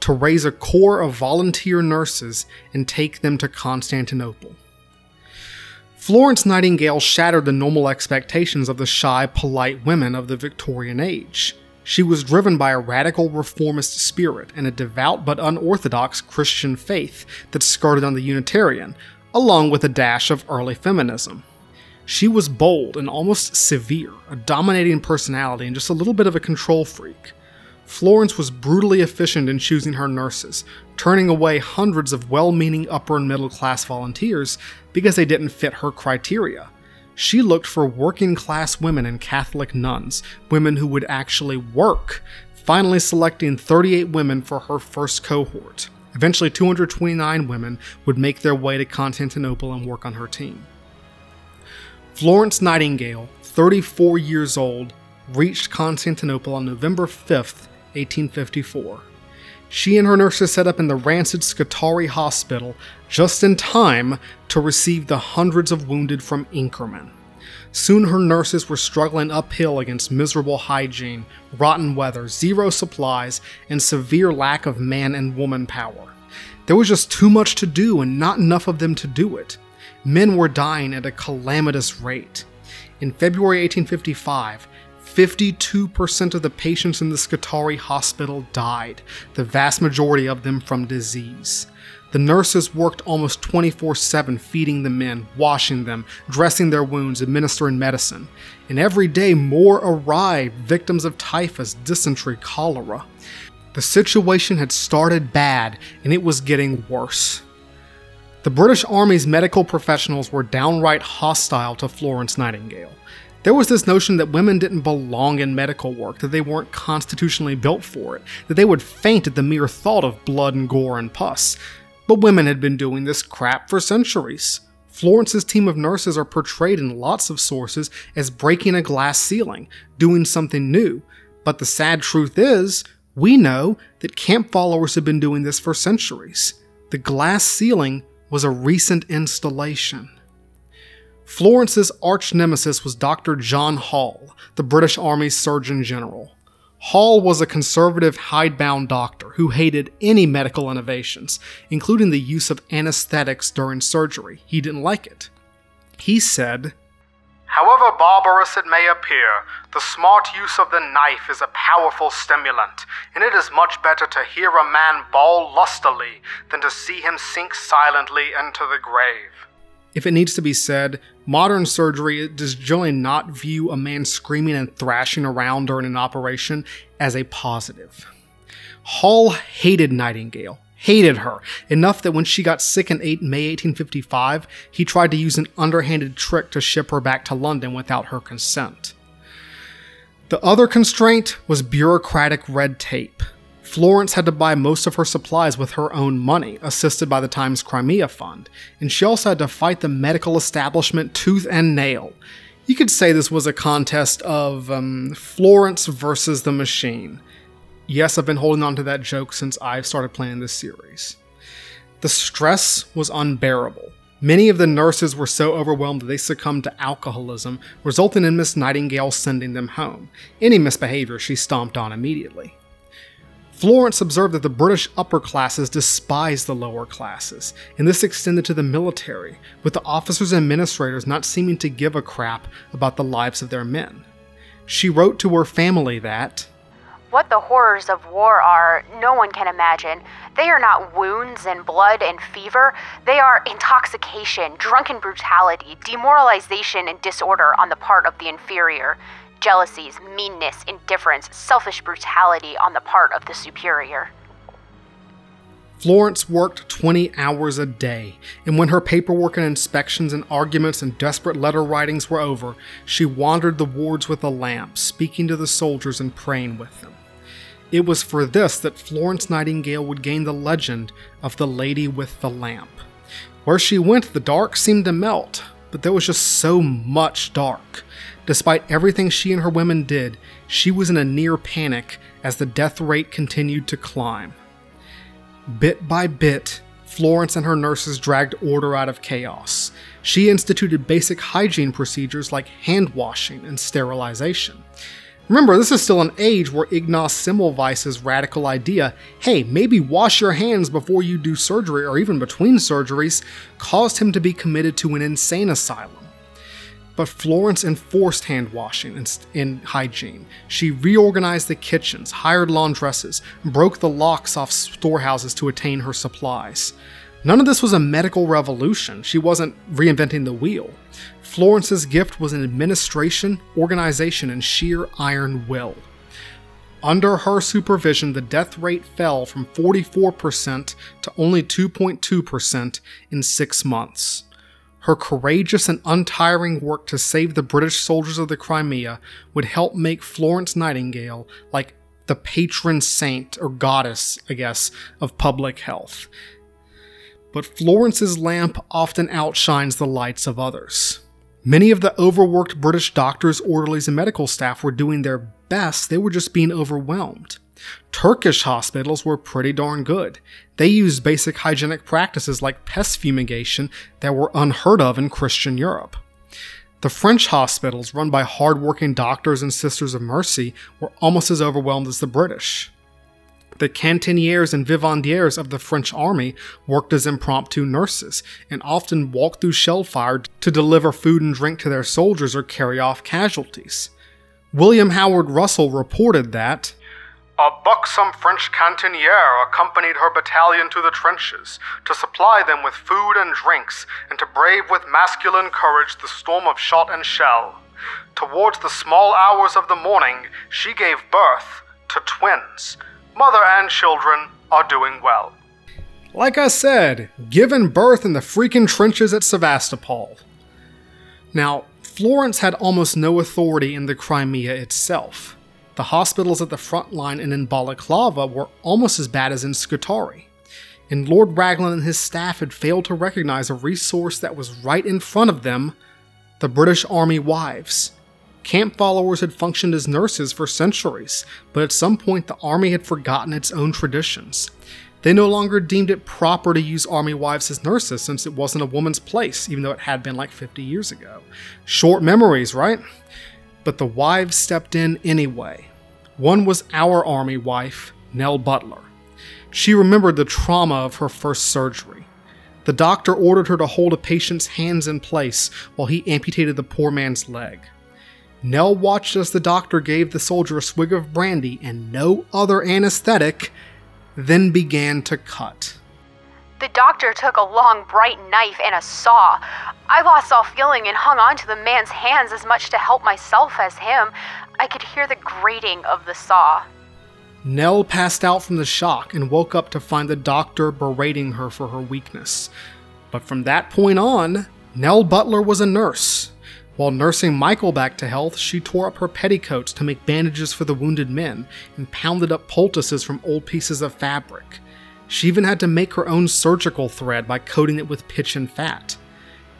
to raise a corps of volunteer nurses and take them to Constantinople. Florence Nightingale shattered the normal expectations of the shy, polite women of the Victorian age. She was driven by a radical reformist spirit and a devout but unorthodox Christian faith that skirted on the Unitarian, along with a dash of early feminism. She was bold and almost severe, a dominating personality, and just a little bit of a control freak. Florence was brutally efficient in choosing her nurses, turning away hundreds of well meaning upper and middle class volunteers because they didn't fit her criteria. She looked for working class women and Catholic nuns, women who would actually work, finally selecting 38 women for her first cohort. Eventually, 229 women would make their way to Constantinople and work on her team. Florence Nightingale, 34 years old, reached Constantinople on November 5, 1854. She and her nurses set up in the rancid Scutari Hospital just in time to receive the hundreds of wounded from Inkerman. Soon her nurses were struggling uphill against miserable hygiene, rotten weather, zero supplies, and severe lack of man and woman power. There was just too much to do and not enough of them to do it men were dying at a calamitous rate. In February 1855, 52% of the patients in the Scutari hospital died, the vast majority of them from disease. The nurses worked almost 24 7 feeding the men, washing them, dressing their wounds, administering medicine. And every day more arrived, victims of typhus, dysentery, cholera. The situation had started bad, and it was getting worse. The British Army's medical professionals were downright hostile to Florence Nightingale. There was this notion that women didn't belong in medical work, that they weren't constitutionally built for it, that they would faint at the mere thought of blood and gore and pus. But women had been doing this crap for centuries. Florence's team of nurses are portrayed in lots of sources as breaking a glass ceiling, doing something new. But the sad truth is, we know that camp followers have been doing this for centuries. The glass ceiling was a recent installation. Florence's arch nemesis was Dr. John Hall, the British Army's Surgeon General. Hall was a conservative, hidebound doctor who hated any medical innovations, including the use of anesthetics during surgery. He didn't like it. He said, However barbarous it may appear, the smart use of the knife is a powerful stimulant, and it is much better to hear a man bawl lustily than to see him sink silently into the grave. If it needs to be said, modern surgery does generally not view a man screaming and thrashing around during an operation as a positive. Hall hated Nightingale, hated her, enough that when she got sick in May 1855, he tried to use an underhanded trick to ship her back to London without her consent. The other constraint was bureaucratic red tape. Florence had to buy most of her supplies with her own money, assisted by the Times Crimea Fund, and she also had to fight the medical establishment tooth and nail. You could say this was a contest of um, Florence versus the machine. Yes, I've been holding on to that joke since I started planning this series. The stress was unbearable. Many of the nurses were so overwhelmed that they succumbed to alcoholism, resulting in Miss Nightingale sending them home. Any misbehavior she stomped on immediately. Florence observed that the British upper classes despised the lower classes, and this extended to the military, with the officers and administrators not seeming to give a crap about the lives of their men. She wrote to her family that, What the horrors of war are, no one can imagine. They are not wounds and blood and fever, they are intoxication, drunken brutality, demoralization, and disorder on the part of the inferior jealousies, meanness, indifference, selfish brutality on the part of the superior. Florence worked 20 hours a day, and when her paperwork and inspections and arguments and desperate letter writings were over, she wandered the wards with a lamp, speaking to the soldiers and praying with them. It was for this that Florence Nightingale would gain the legend of the Lady with the Lamp. Where she went, the dark seemed to melt, but there was just so much dark. Despite everything she and her women did, she was in a near panic as the death rate continued to climb. Bit by bit, Florence and her nurses dragged order out of chaos. She instituted basic hygiene procedures like hand washing and sterilization. Remember, this is still an age where Ignaz Semmelweis's radical idea, hey, maybe wash your hands before you do surgery or even between surgeries, caused him to be committed to an insane asylum. But Florence enforced hand washing and, and hygiene. She reorganized the kitchens, hired laundresses, broke the locks off storehouses to attain her supplies. None of this was a medical revolution. She wasn't reinventing the wheel. Florence's gift was an administration, organization, and sheer iron will. Under her supervision, the death rate fell from 44% to only 2.2% in six months. Her courageous and untiring work to save the British soldiers of the Crimea would help make Florence Nightingale like the patron saint or goddess, I guess, of public health. But Florence's lamp often outshines the lights of others. Many of the overworked British doctors, orderlies, and medical staff were doing their best, they were just being overwhelmed. Turkish hospitals were pretty darn good. They used basic hygienic practices like pest fumigation that were unheard of in Christian Europe. The French hospitals, run by hardworking doctors and Sisters of Mercy, were almost as overwhelmed as the British. The cantiniers and vivandières of the French army worked as impromptu nurses and often walked through shell fire to deliver food and drink to their soldiers or carry off casualties. William Howard Russell reported that a buxom French cantiniere accompanied her battalion to the trenches to supply them with food and drinks and to brave with masculine courage the storm of shot and shell. Towards the small hours of the morning, she gave birth to twins. Mother and children are doing well. Like I said, given birth in the freaking trenches at Sevastopol. Now, Florence had almost no authority in the Crimea itself. The hospitals at the front line and in Balaclava were almost as bad as in Scutari. And Lord Raglan and his staff had failed to recognize a resource that was right in front of them the British Army wives. Camp followers had functioned as nurses for centuries, but at some point the army had forgotten its own traditions. They no longer deemed it proper to use army wives as nurses since it wasn't a woman's place, even though it had been like 50 years ago. Short memories, right? But the wives stepped in anyway. One was our army wife, Nell Butler. She remembered the trauma of her first surgery. The doctor ordered her to hold a patient's hands in place while he amputated the poor man's leg. Nell watched as the doctor gave the soldier a swig of brandy and no other anesthetic, then began to cut. The doctor took a long, bright knife and a saw. I lost all feeling and hung on to the man's hands as much to help myself as him. I could hear the grating of the saw. Nell passed out from the shock and woke up to find the doctor berating her for her weakness. But from that point on, Nell Butler was a nurse. While nursing Michael back to health, she tore up her petticoats to make bandages for the wounded men and pounded up poultices from old pieces of fabric. She even had to make her own surgical thread by coating it with pitch and fat.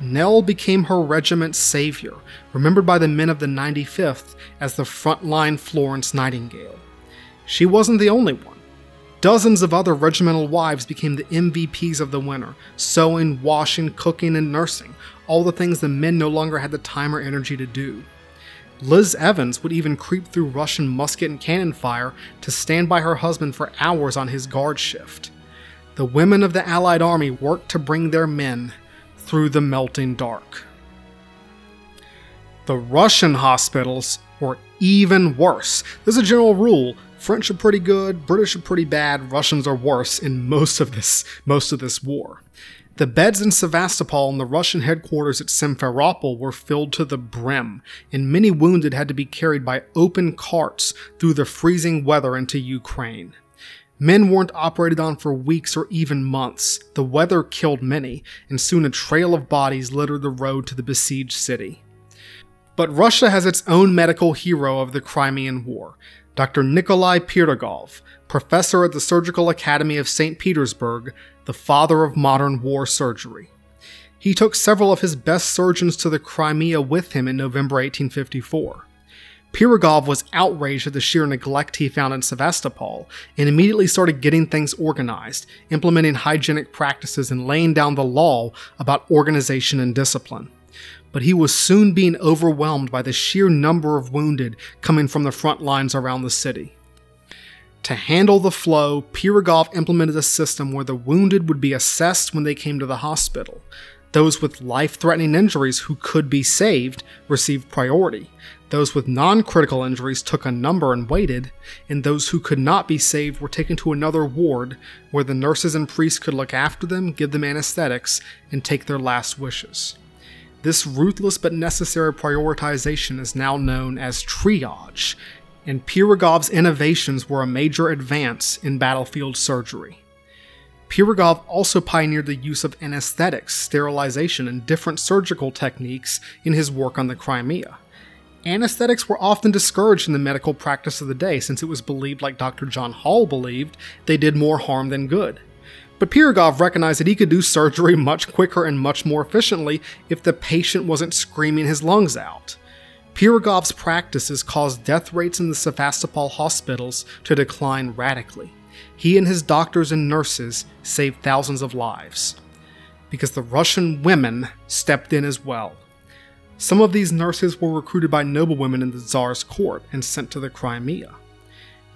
Nell became her regiment's savior, remembered by the men of the 95th as the frontline Florence Nightingale. She wasn't the only one. Dozens of other regimental wives became the MVPs of the winter, sewing, washing, cooking, and nursing, all the things the men no longer had the time or energy to do. Liz Evans would even creep through Russian musket and cannon fire to stand by her husband for hours on his guard shift. The women of the Allied army worked to bring their men through the melting dark. The Russian hospitals were even worse. There's a general rule French are pretty good, British are pretty bad, Russians are worse in most of this most of this war. The beds in Sevastopol and the Russian headquarters at Simferopol were filled to the brim, and many wounded had to be carried by open carts through the freezing weather into Ukraine. Men weren't operated on for weeks or even months. The weather killed many, and soon a trail of bodies littered the road to the besieged city. But Russia has its own medical hero of the Crimean War, Dr. Nikolai Pirogov, professor at the Surgical Academy of St. Petersburg, the father of modern war surgery. He took several of his best surgeons to the Crimea with him in November 1854. Pirogov was outraged at the sheer neglect he found in Sevastopol and immediately started getting things organized, implementing hygienic practices and laying down the law about organization and discipline but he was soon being overwhelmed by the sheer number of wounded coming from the front lines around the city. To handle the flow, Pirogov implemented a system where the wounded would be assessed when they came to the hospital. Those with life threatening injuries who could be saved received priority. Those with non critical injuries took a number and waited, and those who could not be saved were taken to another ward where the nurses and priests could look after them, give them anesthetics, and take their last wishes. This ruthless but necessary prioritization is now known as triage, and Pirogov's innovations were a major advance in battlefield surgery. Pirogov also pioneered the use of anesthetics, sterilization, and different surgical techniques in his work on the Crimea. Anesthetics were often discouraged in the medical practice of the day since it was believed, like Dr. John Hall believed, they did more harm than good. But Pirogov recognized that he could do surgery (laughs) much quicker and much more efficiently if the patient wasn't screaming his lungs out. Pirogov's practices caused death rates in the Sevastopol hospitals to decline radically. He and his doctors and nurses saved thousands of lives. Because the Russian women stepped in as well. Some of these nurses were recruited by noblewomen in the Tsar's court and sent to the Crimea.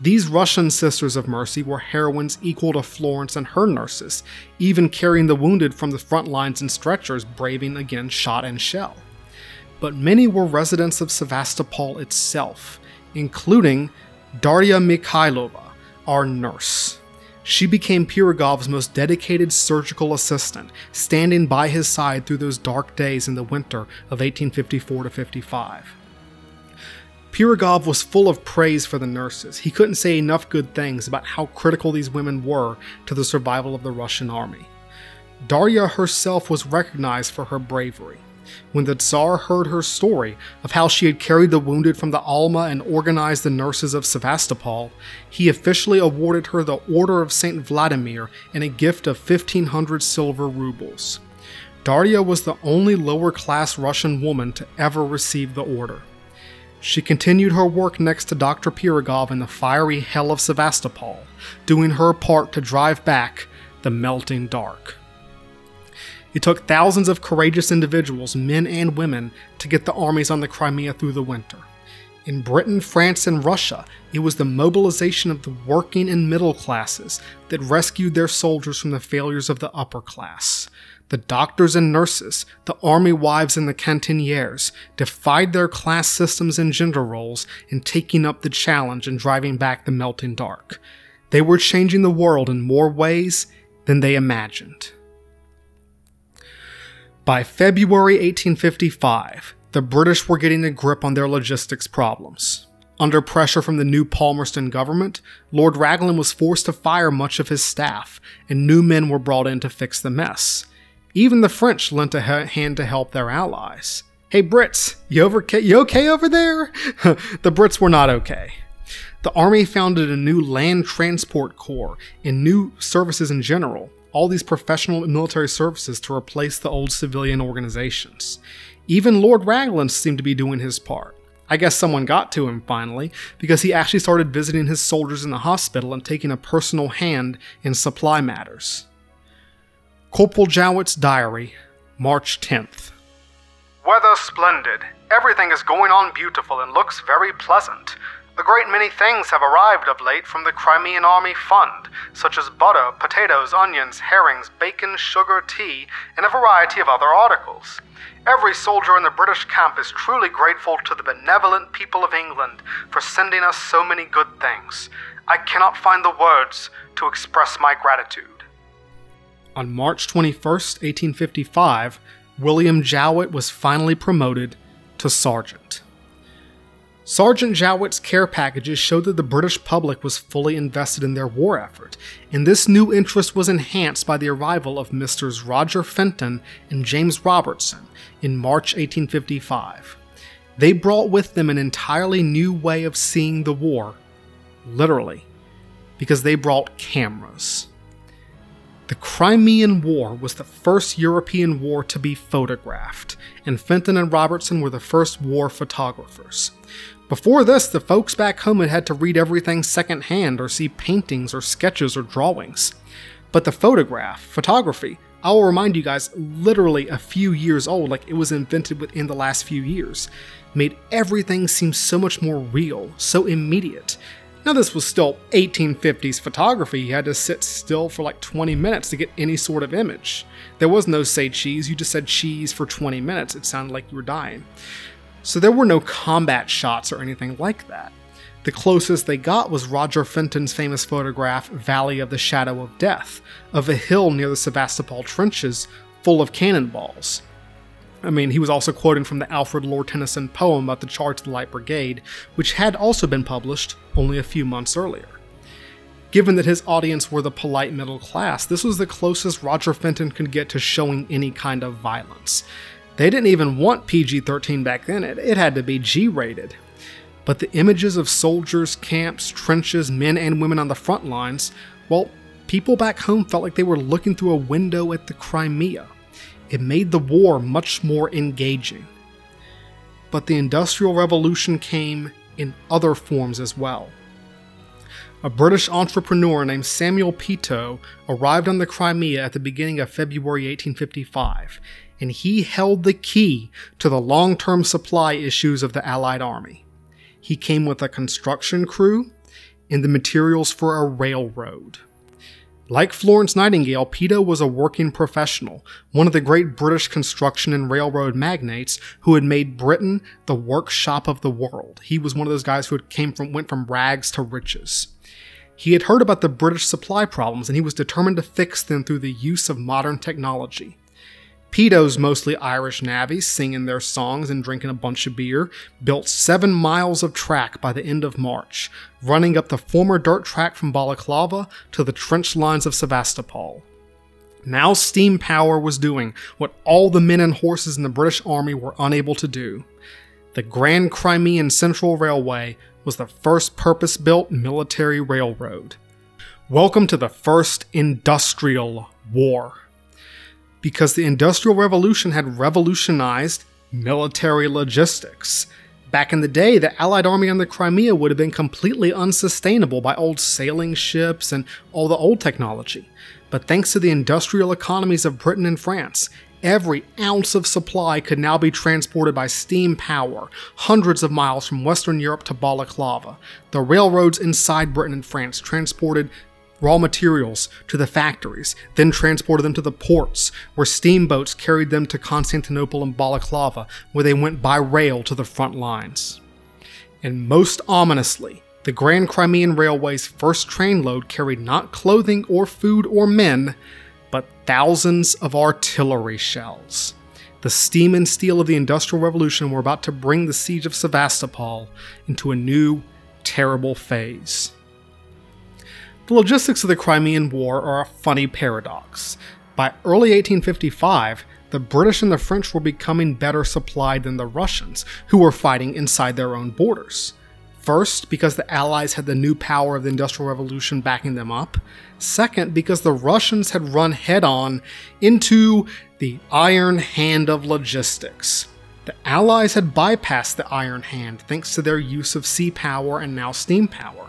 These Russian Sisters of Mercy were heroines equal to Florence and her nurses, even carrying the wounded from the front lines in stretchers, braving against shot and shell. But many were residents of Sevastopol itself, including Darya Mikhailova, our nurse. She became Pirogov's most dedicated surgical assistant, standing by his side through those dark days in the winter of 1854 55. Pirogov was full of praise for the nurses. He couldn't say enough good things about how critical these women were to the survival of the Russian army. Darya herself was recognized for her bravery. When the Tsar heard her story of how she had carried the wounded from the Alma and organized the nurses of Sevastopol, he officially awarded her the Order of St. Vladimir and a gift of 1500 silver rubles. Daria was the only lower class Russian woman to ever receive the order. She continued her work next to Dr. Pirogov in the fiery hell of Sevastopol, doing her part to drive back the melting dark. It took thousands of courageous individuals, men and women, to get the armies on the Crimea through the winter. In Britain, France, and Russia, it was the mobilization of the working and middle classes that rescued their soldiers from the failures of the upper class. The doctors and nurses, the army wives and the cantinières defied their class systems and gender roles in taking up the challenge and driving back the melting dark. They were changing the world in more ways than they imagined. By February 1855, the British were getting a grip on their logistics problems. Under pressure from the new Palmerston government, Lord Raglan was forced to fire much of his staff, and new men were brought in to fix the mess. Even the French lent a hand to help their allies. Hey Brits, you, over- you okay over there? (laughs) the Brits were not okay. The army founded a new land transport corps and new services in general, all these professional military services to replace the old civilian organizations. Even Lord Raglan seemed to be doing his part. I guess someone got to him finally, because he actually started visiting his soldiers in the hospital and taking a personal hand in supply matters. Corporal Jowett's Diary, March 10th. Weather splendid. Everything is going on beautiful and looks very pleasant. A great many things have arrived of late from the Crimean Army Fund, such as butter, potatoes, onions, herrings, bacon, sugar, tea, and a variety of other articles. Every soldier in the British camp is truly grateful to the benevolent people of England for sending us so many good things. I cannot find the words to express my gratitude. On March 21, 1855, William Jowett was finally promoted to sergeant. Sergeant Jowett's care packages showed that the British public was fully invested in their war effort, and this new interest was enhanced by the arrival of Messrs. Roger Fenton and James Robertson in March 1855. They brought with them an entirely new way of seeing the war, literally, because they brought cameras. The Crimean War was the first European war to be photographed, and Fenton and Robertson were the first war photographers. Before this, the folks back home had had to read everything secondhand or see paintings or sketches or drawings. But the photograph, photography, I will remind you guys, literally a few years old, like it was invented within the last few years, made everything seem so much more real, so immediate. Now, this was still 1850s photography. You had to sit still for like 20 minutes to get any sort of image. There was no say cheese, you just said cheese for 20 minutes. It sounded like you were dying. So there were no combat shots or anything like that. The closest they got was Roger Fenton's famous photograph, Valley of the Shadow of Death, of a hill near the Sevastopol trenches full of cannonballs. I mean, he was also quoting from the Alfred Lord Tennyson poem about the charge of the Light Brigade, which had also been published only a few months earlier. Given that his audience were the polite middle class, this was the closest Roger Fenton could get to showing any kind of violence. They didn't even want PG 13 back then, it, it had to be G rated. But the images of soldiers, camps, trenches, men and women on the front lines, well, people back home felt like they were looking through a window at the Crimea. It made the war much more engaging. But the Industrial Revolution came in other forms as well. A British entrepreneur named Samuel Peto arrived on the Crimea at the beginning of February 1855, and he held the key to the long term supply issues of the Allied Army. He came with a construction crew and the materials for a railroad. Like Florence Nightingale, Peto was a working professional, one of the great British construction and railroad magnates who had made Britain the workshop of the world. He was one of those guys who came from went from rags to riches. He had heard about the British supply problems and he was determined to fix them through the use of modern technology. Peto's mostly Irish navvies singing their songs and drinking a bunch of beer built seven miles of track by the end of March, running up the former dirt track from Balaclava to the trench lines of Sevastopol. Now steam power was doing what all the men and horses in the British Army were unable to do. The Grand Crimean Central Railway was the first purpose built military railroad. Welcome to the First Industrial War because the Industrial Revolution had revolutionized military logistics. Back in the day, the Allied army on the Crimea would have been completely unsustainable by old sailing ships and all the old technology. But thanks to the industrial economies of Britain and France, every ounce of supply could now be transported by steam power, hundreds of miles from Western Europe to Balaclava. The railroads inside Britain and France transported raw materials to the factories, then transported them to the ports, where steamboats carried them to Constantinople and Balaclava, where they went by rail to the front lines. And most ominously, the Grand Crimean Railway's first train load carried not clothing or food or men, but thousands of artillery shells. The steam and steel of the Industrial Revolution were about to bring the siege of Sevastopol into a new, terrible phase. The logistics of the Crimean War are a funny paradox. By early 1855, the British and the French were becoming better supplied than the Russians, who were fighting inside their own borders. First, because the Allies had the new power of the Industrial Revolution backing them up. Second, because the Russians had run head on into the iron hand of logistics. The Allies had bypassed the iron hand thanks to their use of sea power and now steam power.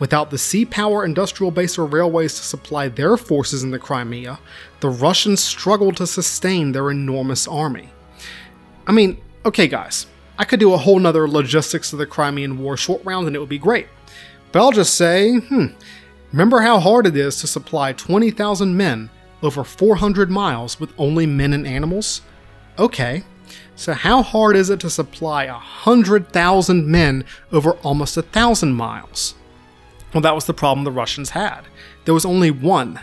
Without the sea power industrial base or railways to supply their forces in the Crimea, the Russians struggled to sustain their enormous army. I mean, okay, guys, I could do a whole nother logistics of the Crimean War short round and it would be great. But I'll just say, hmm, remember how hard it is to supply 20,000 men over 400 miles with only men and animals? Okay, so how hard is it to supply 100,000 men over almost a thousand miles? Well, that was the problem the Russians had. There was only one,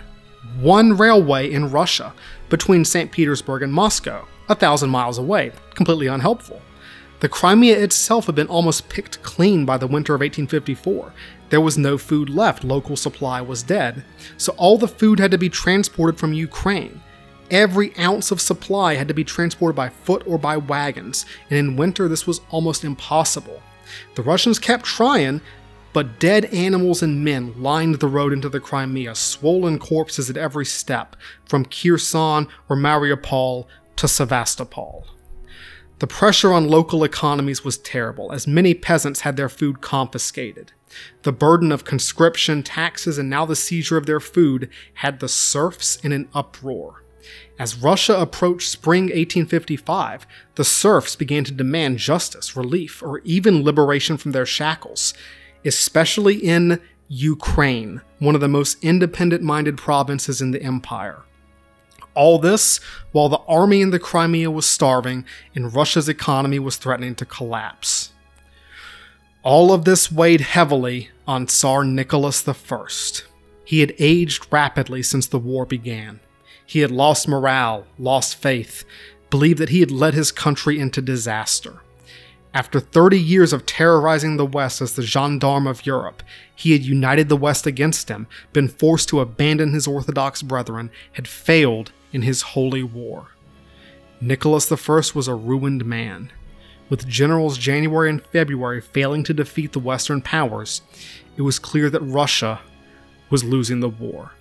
one railway in Russia between St. Petersburg and Moscow, a thousand miles away, completely unhelpful. The Crimea itself had been almost picked clean by the winter of 1854. There was no food left, local supply was dead, so all the food had to be transported from Ukraine. Every ounce of supply had to be transported by foot or by wagons, and in winter this was almost impossible. The Russians kept trying, but dead animals and men lined the road into the Crimea, swollen corpses at every step, from Kherson or Mariupol to Sevastopol. The pressure on local economies was terrible, as many peasants had their food confiscated. The burden of conscription, taxes, and now the seizure of their food had the serfs in an uproar. As Russia approached spring 1855, the serfs began to demand justice, relief, or even liberation from their shackles, especially in Ukraine, one of the most independent minded provinces in the empire. All this while the army in the Crimea was starving and Russia's economy was threatening to collapse. All of this weighed heavily on Tsar Nicholas I. He had aged rapidly since the war began. He had lost morale, lost faith, believed that he had led his country into disaster. After 30 years of terrorizing the West as the gendarme of Europe, he had united the West against him, been forced to abandon his Orthodox brethren, had failed in his holy war. Nicholas I was a ruined man. With generals January and February failing to defeat the Western powers, it was clear that Russia was losing the war.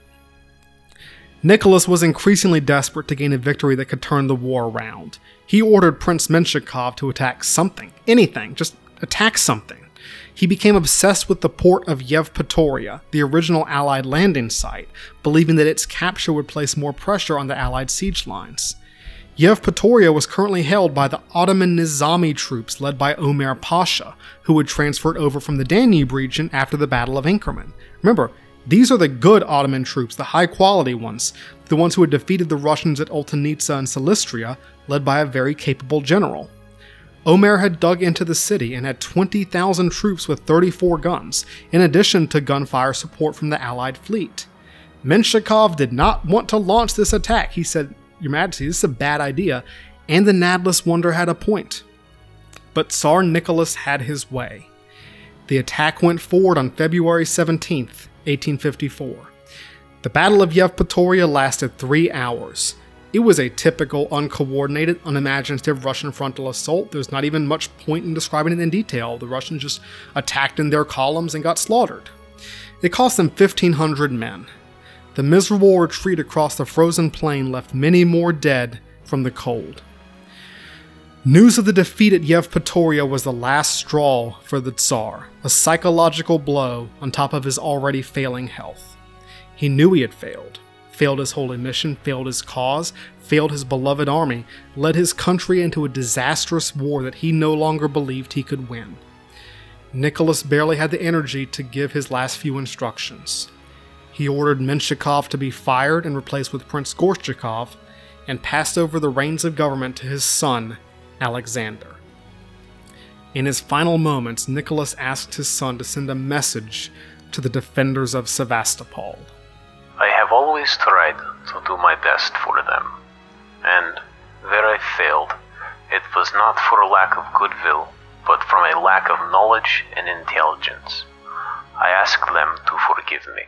Nicholas was increasingly desperate to gain a victory that could turn the war around. He ordered Prince Menshikov to attack something, anything, just attack something. He became obsessed with the port of Yevpatoria, the original Allied landing site, believing that its capture would place more pressure on the Allied siege lines. Yevpatoria was currently held by the Ottoman Nizami troops led by Omer Pasha, who had transferred over from the Danube region after the Battle of Inkerman. Remember, these are the good Ottoman troops, the high quality ones, the ones who had defeated the Russians at Oltenitsa and Silistria, led by a very capable general. Omer had dug into the city and had 20,000 troops with 34 guns, in addition to gunfire support from the Allied fleet. Menshikov did not want to launch this attack. He said, Your Majesty, this is a bad idea, and the Nadless Wonder had a point. But Tsar Nicholas had his way. The attack went forward on February 17th, 1854. The Battle of Yevpatoria lasted three hours. It was a typical, uncoordinated, unimaginative Russian frontal assault. There's not even much point in describing it in detail. The Russians just attacked in their columns and got slaughtered. It cost them 1,500 men. The miserable retreat across the frozen plain left many more dead from the cold. News of the defeat at Yevpatoria was the last straw for the Tsar, a psychological blow on top of his already failing health. He knew he had failed. Failed his holy mission, failed his cause, failed his beloved army, led his country into a disastrous war that he no longer believed he could win. Nicholas barely had the energy to give his last few instructions. He ordered Menshikov to be fired and replaced with Prince Gorchakov, and passed over the reins of government to his son, Alexander. In his final moments, Nicholas asked his son to send a message to the defenders of Sevastopol. I have always tried to do my best for them, and where I failed, it was not for a lack of goodwill, but from a lack of knowledge and intelligence. I ask them to forgive me.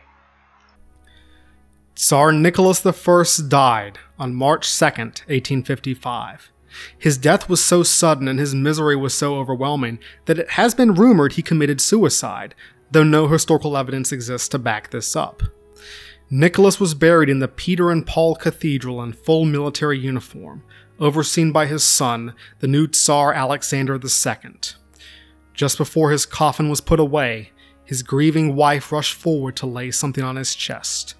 Tsar Nicholas I died on March 2nd, 1855. His death was so sudden and his misery was so overwhelming that it has been rumored he committed suicide, though no historical evidence exists to back this up. Nicholas was buried in the Peter and Paul Cathedral in full military uniform, overseen by his son, the new Tsar Alexander II. Just before his coffin was put away, his grieving wife rushed forward to lay something on his chest.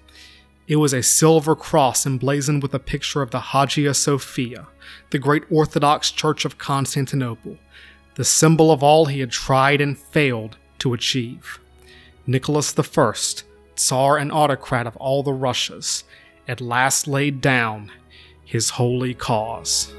It was a silver cross emblazoned with a picture of the Hagia Sophia, the great Orthodox Church of Constantinople, the symbol of all he had tried and failed to achieve. Nicholas I, Tsar and autocrat of all the Russias, at last laid down his holy cause.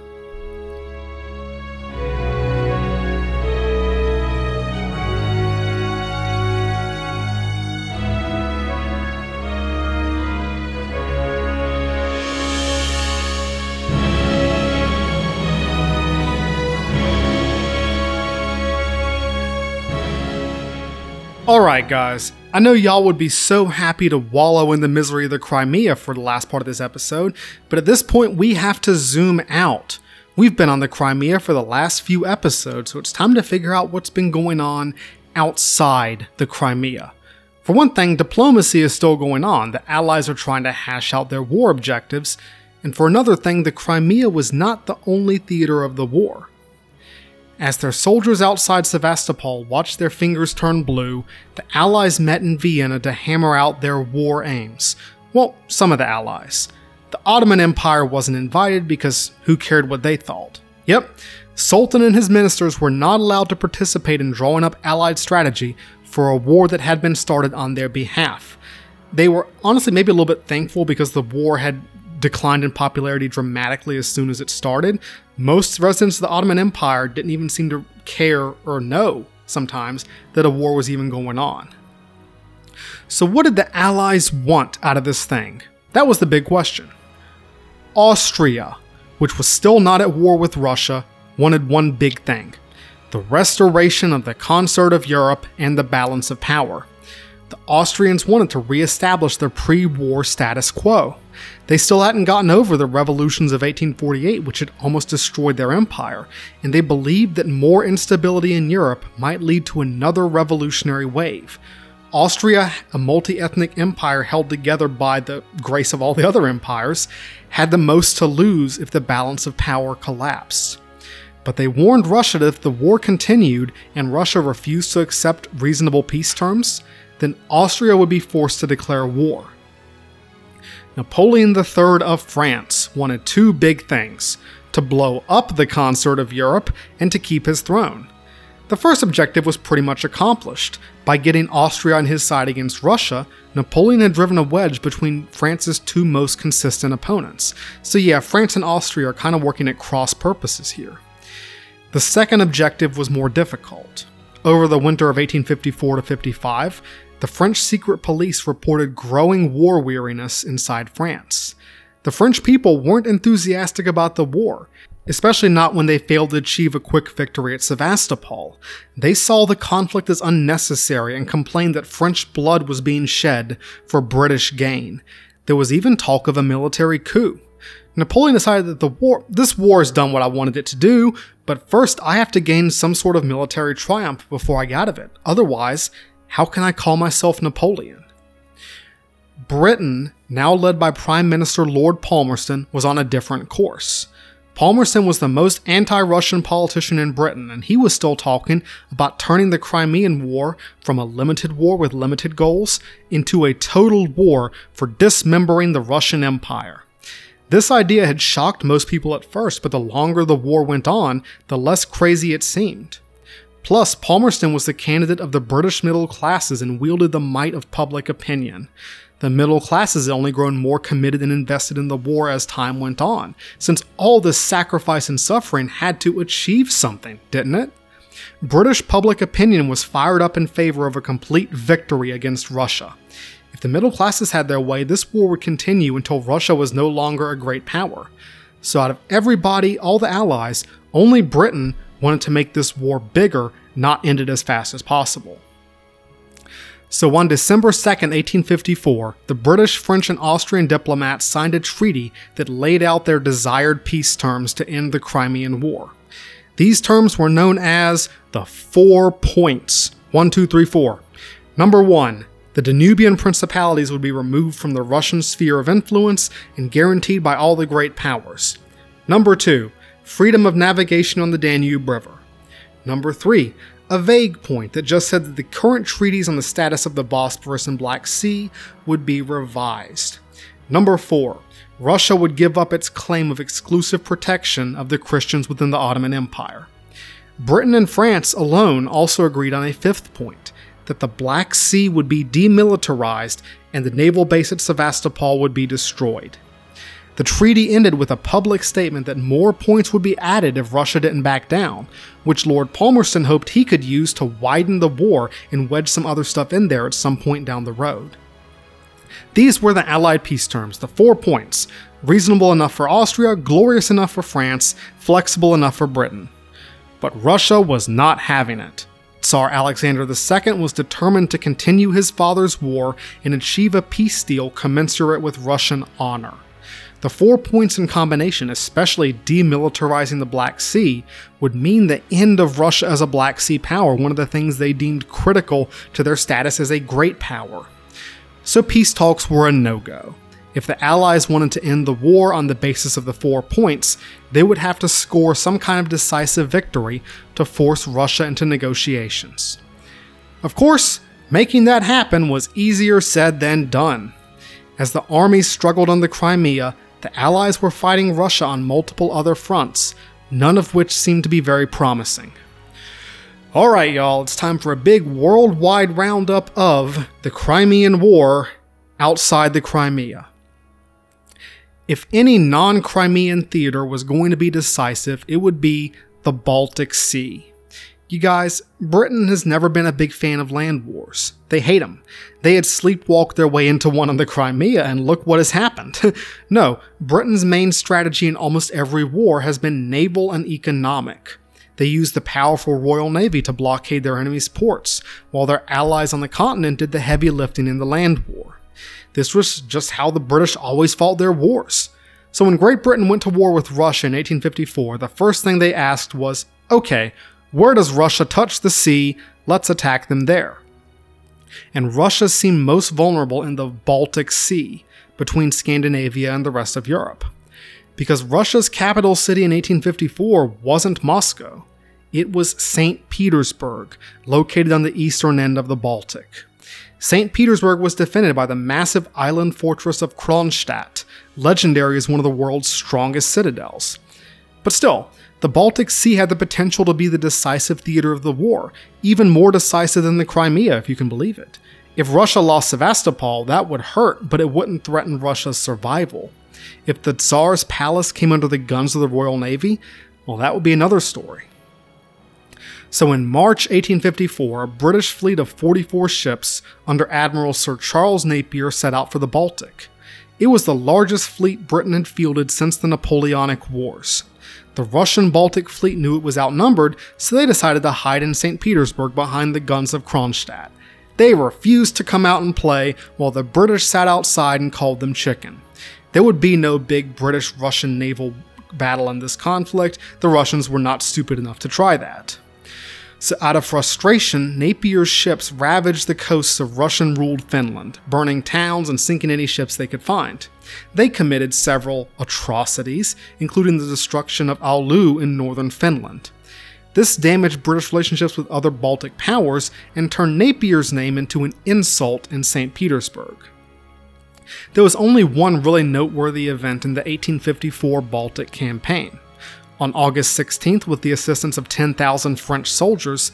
Alright, guys, I know y'all would be so happy to wallow in the misery of the Crimea for the last part of this episode, but at this point we have to zoom out. We've been on the Crimea for the last few episodes, so it's time to figure out what's been going on outside the Crimea. For one thing, diplomacy is still going on. The Allies are trying to hash out their war objectives, and for another thing, the Crimea was not the only theater of the war. As their soldiers outside Sevastopol watched their fingers turn blue, the Allies met in Vienna to hammer out their war aims. Well, some of the Allies. The Ottoman Empire wasn't invited because who cared what they thought? Yep, Sultan and his ministers were not allowed to participate in drawing up Allied strategy for a war that had been started on their behalf. They were honestly maybe a little bit thankful because the war had declined in popularity dramatically as soon as it started. Most residents of the Ottoman Empire didn't even seem to care or know sometimes that a war was even going on. So, what did the Allies want out of this thing? That was the big question. Austria, which was still not at war with Russia, wanted one big thing the restoration of the concert of Europe and the balance of power the Austrians wanted to re-establish their pre-war status quo. They still hadn't gotten over the revolutions of 1848, which had almost destroyed their empire, and they believed that more instability in Europe might lead to another revolutionary wave. Austria, a multi ethnic empire held together by the grace of all the other empires, had the most to lose if the balance of power collapsed. But they warned Russia that if the war continued and Russia refused to accept reasonable peace terms, then Austria would be forced to declare war. Napoleon III of France wanted two big things to blow up the concert of Europe and to keep his throne. The first objective was pretty much accomplished. By getting Austria on his side against Russia, Napoleon had driven a wedge between France's two most consistent opponents. So, yeah, France and Austria are kind of working at cross purposes here. The second objective was more difficult. Over the winter of 1854 to 55, the French secret police reported growing war weariness inside France. The French people weren't enthusiastic about the war, especially not when they failed to achieve a quick victory at Sevastopol. They saw the conflict as unnecessary and complained that French blood was being shed for British gain. There was even talk of a military coup. Napoleon decided that the war this war has done what I wanted it to do, but first I have to gain some sort of military triumph before I get out of it. Otherwise, how can I call myself Napoleon? Britain, now led by Prime Minister Lord Palmerston, was on a different course. Palmerston was the most anti Russian politician in Britain, and he was still talking about turning the Crimean War from a limited war with limited goals into a total war for dismembering the Russian Empire. This idea had shocked most people at first, but the longer the war went on, the less crazy it seemed. Plus, Palmerston was the candidate of the British middle classes and wielded the might of public opinion. The middle classes had only grown more committed and invested in the war as time went on, since all this sacrifice and suffering had to achieve something, didn't it? British public opinion was fired up in favor of a complete victory against Russia. If the middle classes had their way, this war would continue until Russia was no longer a great power. So, out of everybody, all the allies, only Britain wanted to make this war bigger, not end it as fast as possible. So on December 2, 1854, the British, French, and Austrian diplomats signed a treaty that laid out their desired peace terms to end the Crimean War. These terms were known as the Four Points. One, two, three, four. Number one, the Danubian principalities would be removed from the Russian sphere of influence and guaranteed by all the great powers. Number two, freedom of navigation on the Danube River. Number three, a vague point that just said that the current treaties on the status of the Bosphorus and Black Sea would be revised. Number 4. Russia would give up its claim of exclusive protection of the Christians within the Ottoman Empire. Britain and France alone also agreed on a fifth point that the Black Sea would be demilitarized and the naval base at Sevastopol would be destroyed. The treaty ended with a public statement that more points would be added if Russia didn't back down, which Lord Palmerston hoped he could use to widen the war and wedge some other stuff in there at some point down the road. These were the Allied peace terms, the four points reasonable enough for Austria, glorious enough for France, flexible enough for Britain. But Russia was not having it. Tsar Alexander II was determined to continue his father's war and achieve a peace deal commensurate with Russian honor. The four points in combination, especially demilitarizing the Black Sea, would mean the end of Russia as a Black Sea power, one of the things they deemed critical to their status as a great power. So peace talks were a no go. If the Allies wanted to end the war on the basis of the four points, they would have to score some kind of decisive victory to force Russia into negotiations. Of course, making that happen was easier said than done. As the armies struggled on the Crimea, the Allies were fighting Russia on multiple other fronts, none of which seemed to be very promising. Alright, y'all, it's time for a big worldwide roundup of the Crimean War outside the Crimea. If any non Crimean theater was going to be decisive, it would be the Baltic Sea. You guys, Britain has never been a big fan of land wars. They hate them. They had sleepwalked their way into one on the Crimea, and look what has happened. (laughs) no, Britain's main strategy in almost every war has been naval and economic. They used the powerful Royal Navy to blockade their enemies' ports, while their allies on the continent did the heavy lifting in the land war. This was just how the British always fought their wars. So when Great Britain went to war with Russia in 1854, the first thing they asked was, okay, where does Russia touch the sea? Let's attack them there. And Russia seemed most vulnerable in the Baltic Sea, between Scandinavia and the rest of Europe. Because Russia's capital city in 1854 wasn't Moscow, it was St. Petersburg, located on the eastern end of the Baltic. St. Petersburg was defended by the massive island fortress of Kronstadt, legendary as one of the world's strongest citadels. But still, the Baltic Sea had the potential to be the decisive theater of the war, even more decisive than the Crimea, if you can believe it. If Russia lost Sevastopol, that would hurt, but it wouldn't threaten Russia's survival. If the Tsar's palace came under the guns of the Royal Navy, well, that would be another story. So in March 1854, a British fleet of 44 ships under Admiral Sir Charles Napier set out for the Baltic. It was the largest fleet Britain had fielded since the Napoleonic Wars. The Russian Baltic fleet knew it was outnumbered, so they decided to hide in St. Petersburg behind the guns of Kronstadt. They refused to come out and play, while the British sat outside and called them chicken. There would be no big British Russian naval battle in this conflict, the Russians were not stupid enough to try that. So, out of frustration, Napier's ships ravaged the coasts of Russian ruled Finland, burning towns and sinking any ships they could find. They committed several atrocities, including the destruction of Oulu in northern Finland. This damaged British relationships with other Baltic powers and turned Napier's name into an insult in St. Petersburg. There was only one really noteworthy event in the 1854 Baltic campaign. On August 16th, with the assistance of 10,000 French soldiers,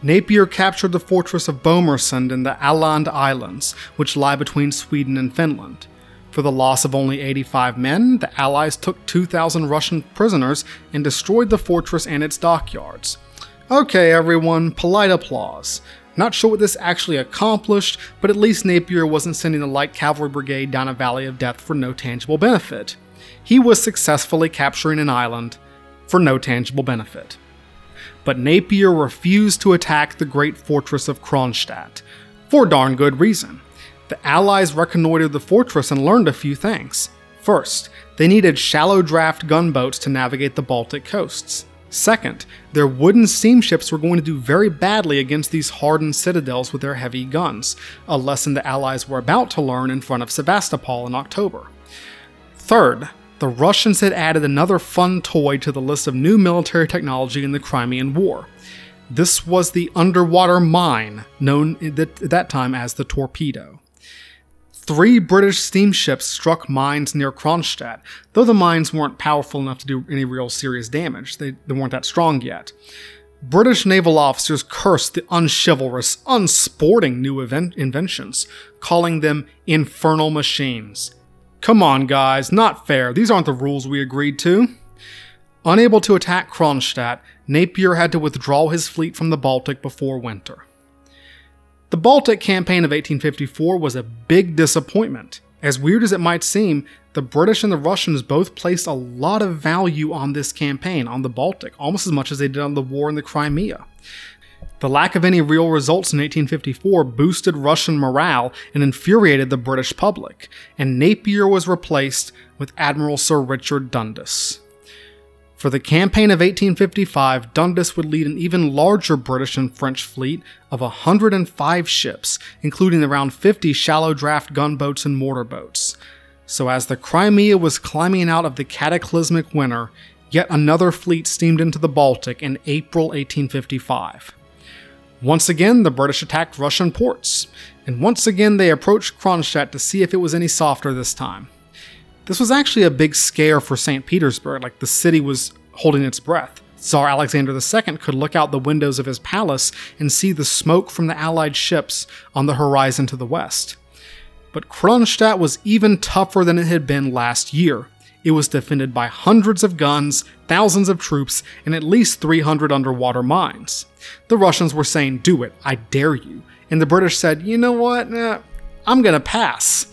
Napier captured the fortress of Bomarsund in the Åland Islands, which lie between Sweden and Finland. For the loss of only 85 men, the Allies took 2,000 Russian prisoners and destroyed the fortress and its dockyards. Okay, everyone, polite applause. Not sure what this actually accomplished, but at least Napier wasn't sending a light cavalry brigade down a valley of death for no tangible benefit. He was successfully capturing an island, for no tangible benefit. But Napier refused to attack the great fortress of Kronstadt, for darn good reason. The Allies reconnoitered the fortress and learned a few things. First, they needed shallow draft gunboats to navigate the Baltic coasts. Second, their wooden steamships were going to do very badly against these hardened citadels with their heavy guns, a lesson the Allies were about to learn in front of Sevastopol in October. Third, the Russians had added another fun toy to the list of new military technology in the Crimean War. This was the underwater mine, known at that time as the torpedo. Three British steamships struck mines near Kronstadt, though the mines weren't powerful enough to do any real serious damage. They, they weren't that strong yet. British naval officers cursed the unchivalrous, unsporting new inventions, calling them infernal machines. Come on, guys, not fair. These aren't the rules we agreed to. Unable to attack Kronstadt, Napier had to withdraw his fleet from the Baltic before winter. The Baltic campaign of 1854 was a big disappointment. As weird as it might seem, the British and the Russians both placed a lot of value on this campaign, on the Baltic, almost as much as they did on the war in the Crimea. The lack of any real results in 1854 boosted Russian morale and infuriated the British public, and Napier was replaced with Admiral Sir Richard Dundas. For the campaign of 1855, Dundas would lead an even larger British and French fleet of 105 ships, including around 50 shallow draft gunboats and mortar boats. So, as the Crimea was climbing out of the cataclysmic winter, yet another fleet steamed into the Baltic in April 1855. Once again, the British attacked Russian ports, and once again they approached Kronstadt to see if it was any softer this time. This was actually a big scare for St. Petersburg, like the city was holding its breath. Tsar Alexander II could look out the windows of his palace and see the smoke from the Allied ships on the horizon to the west. But Kronstadt was even tougher than it had been last year. It was defended by hundreds of guns, thousands of troops, and at least 300 underwater mines. The Russians were saying, Do it, I dare you. And the British said, You know what? I'm gonna pass.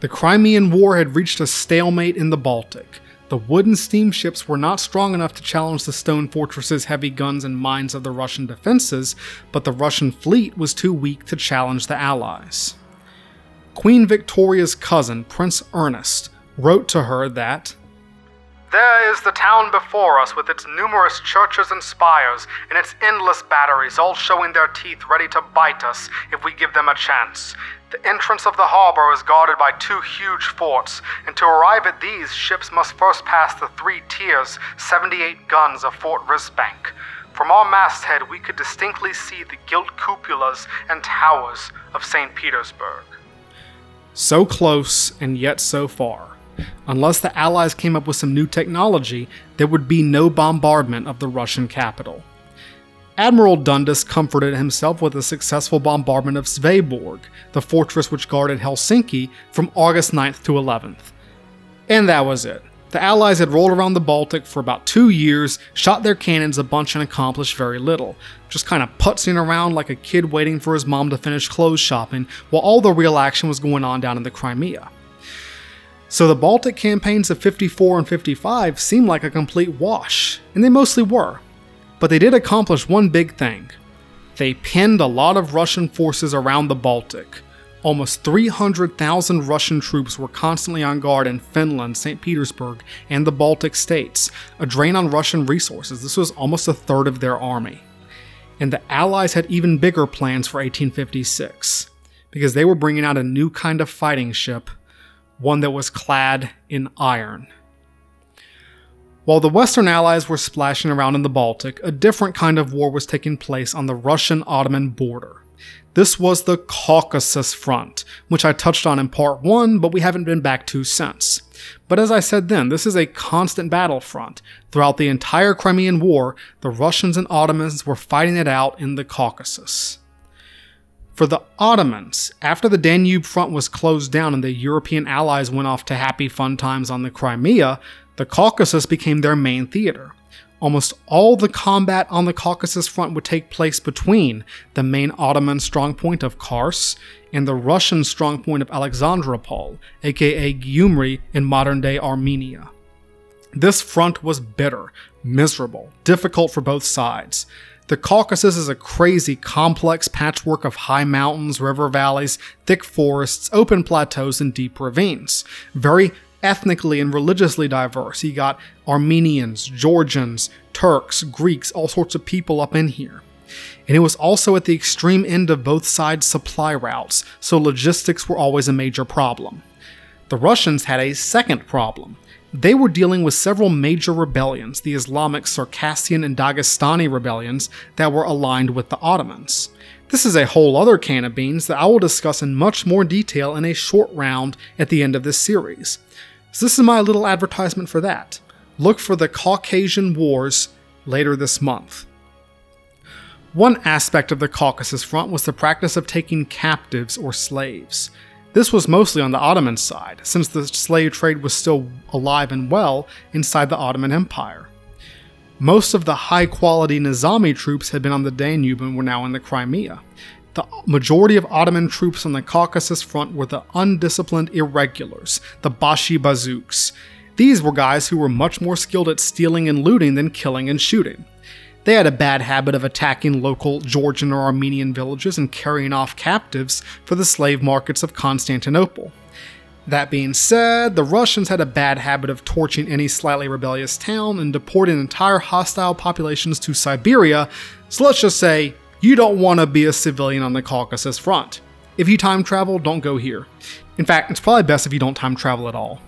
The Crimean War had reached a stalemate in the Baltic. The wooden steamships were not strong enough to challenge the stone fortresses, heavy guns, and mines of the Russian defenses, but the Russian fleet was too weak to challenge the Allies. Queen Victoria's cousin, Prince Ernest, wrote to her that There is the town before us with its numerous churches and spires, and its endless batteries, all showing their teeth ready to bite us if we give them a chance. The entrance of the harbor is guarded by two huge forts, and to arrive at these, ships must first pass the three tiers, 78 guns of Fort Risbank. From our masthead, we could distinctly see the gilt cupolas and towers of St. Petersburg. So close, and yet so far. Unless the Allies came up with some new technology, there would be no bombardment of the Russian capital. Admiral Dundas comforted himself with a successful bombardment of Sveaborg, the fortress which guarded Helsinki, from August 9th to 11th. And that was it. The Allies had rolled around the Baltic for about two years, shot their cannons a bunch, and accomplished very little. Just kind of putzing around like a kid waiting for his mom to finish clothes shopping, while all the real action was going on down in the Crimea. So the Baltic campaigns of 54 and 55 seemed like a complete wash, and they mostly were. But they did accomplish one big thing. They pinned a lot of Russian forces around the Baltic. Almost 300,000 Russian troops were constantly on guard in Finland, St. Petersburg, and the Baltic states, a drain on Russian resources. This was almost a third of their army. And the Allies had even bigger plans for 1856, because they were bringing out a new kind of fighting ship, one that was clad in iron. While the Western Allies were splashing around in the Baltic, a different kind of war was taking place on the Russian Ottoman border. This was the Caucasus Front, which I touched on in part 1, but we haven't been back to since. But as I said then, this is a constant battlefront. Throughout the entire Crimean War, the Russians and Ottomans were fighting it out in the Caucasus. For the Ottomans, after the Danube front was closed down and the European allies went off to happy fun times on the Crimea, the Caucasus became their main theater almost all the combat on the Caucasus front would take place between the main Ottoman strongpoint of Kars and the Russian strongpoint of Alexandropol, aka Gyumri in modern day Armenia. This front was bitter, miserable, difficult for both sides. The Caucasus is a crazy, complex patchwork of high mountains, river valleys, thick forests, open plateaus, and deep ravines. Very ethnically and religiously diverse. You got Armenians, Georgians, Turks, Greeks, all sorts of people up in here. And it was also at the extreme end of both sides' supply routes, so logistics were always a major problem. The Russians had a second problem. They were dealing with several major rebellions, the Islamic Circassian and Dagestani rebellions, that were aligned with the Ottomans. This is a whole other can of beans that I will discuss in much more detail in a short round at the end of this series. So, this is my little advertisement for that. Look for the Caucasian Wars later this month. One aspect of the Caucasus Front was the practice of taking captives or slaves. This was mostly on the Ottoman side, since the slave trade was still alive and well inside the Ottoman Empire. Most of the high quality Nizami troops had been on the Danube and were now in the Crimea. The majority of Ottoman troops on the Caucasus front were the undisciplined irregulars, the Bashi Bazouks. These were guys who were much more skilled at stealing and looting than killing and shooting. They had a bad habit of attacking local Georgian or Armenian villages and carrying off captives for the slave markets of Constantinople. That being said, the Russians had a bad habit of torching any slightly rebellious town and deporting entire hostile populations to Siberia, so let's just say you don't want to be a civilian on the Caucasus front. If you time travel, don't go here. In fact, it's probably best if you don't time travel at all.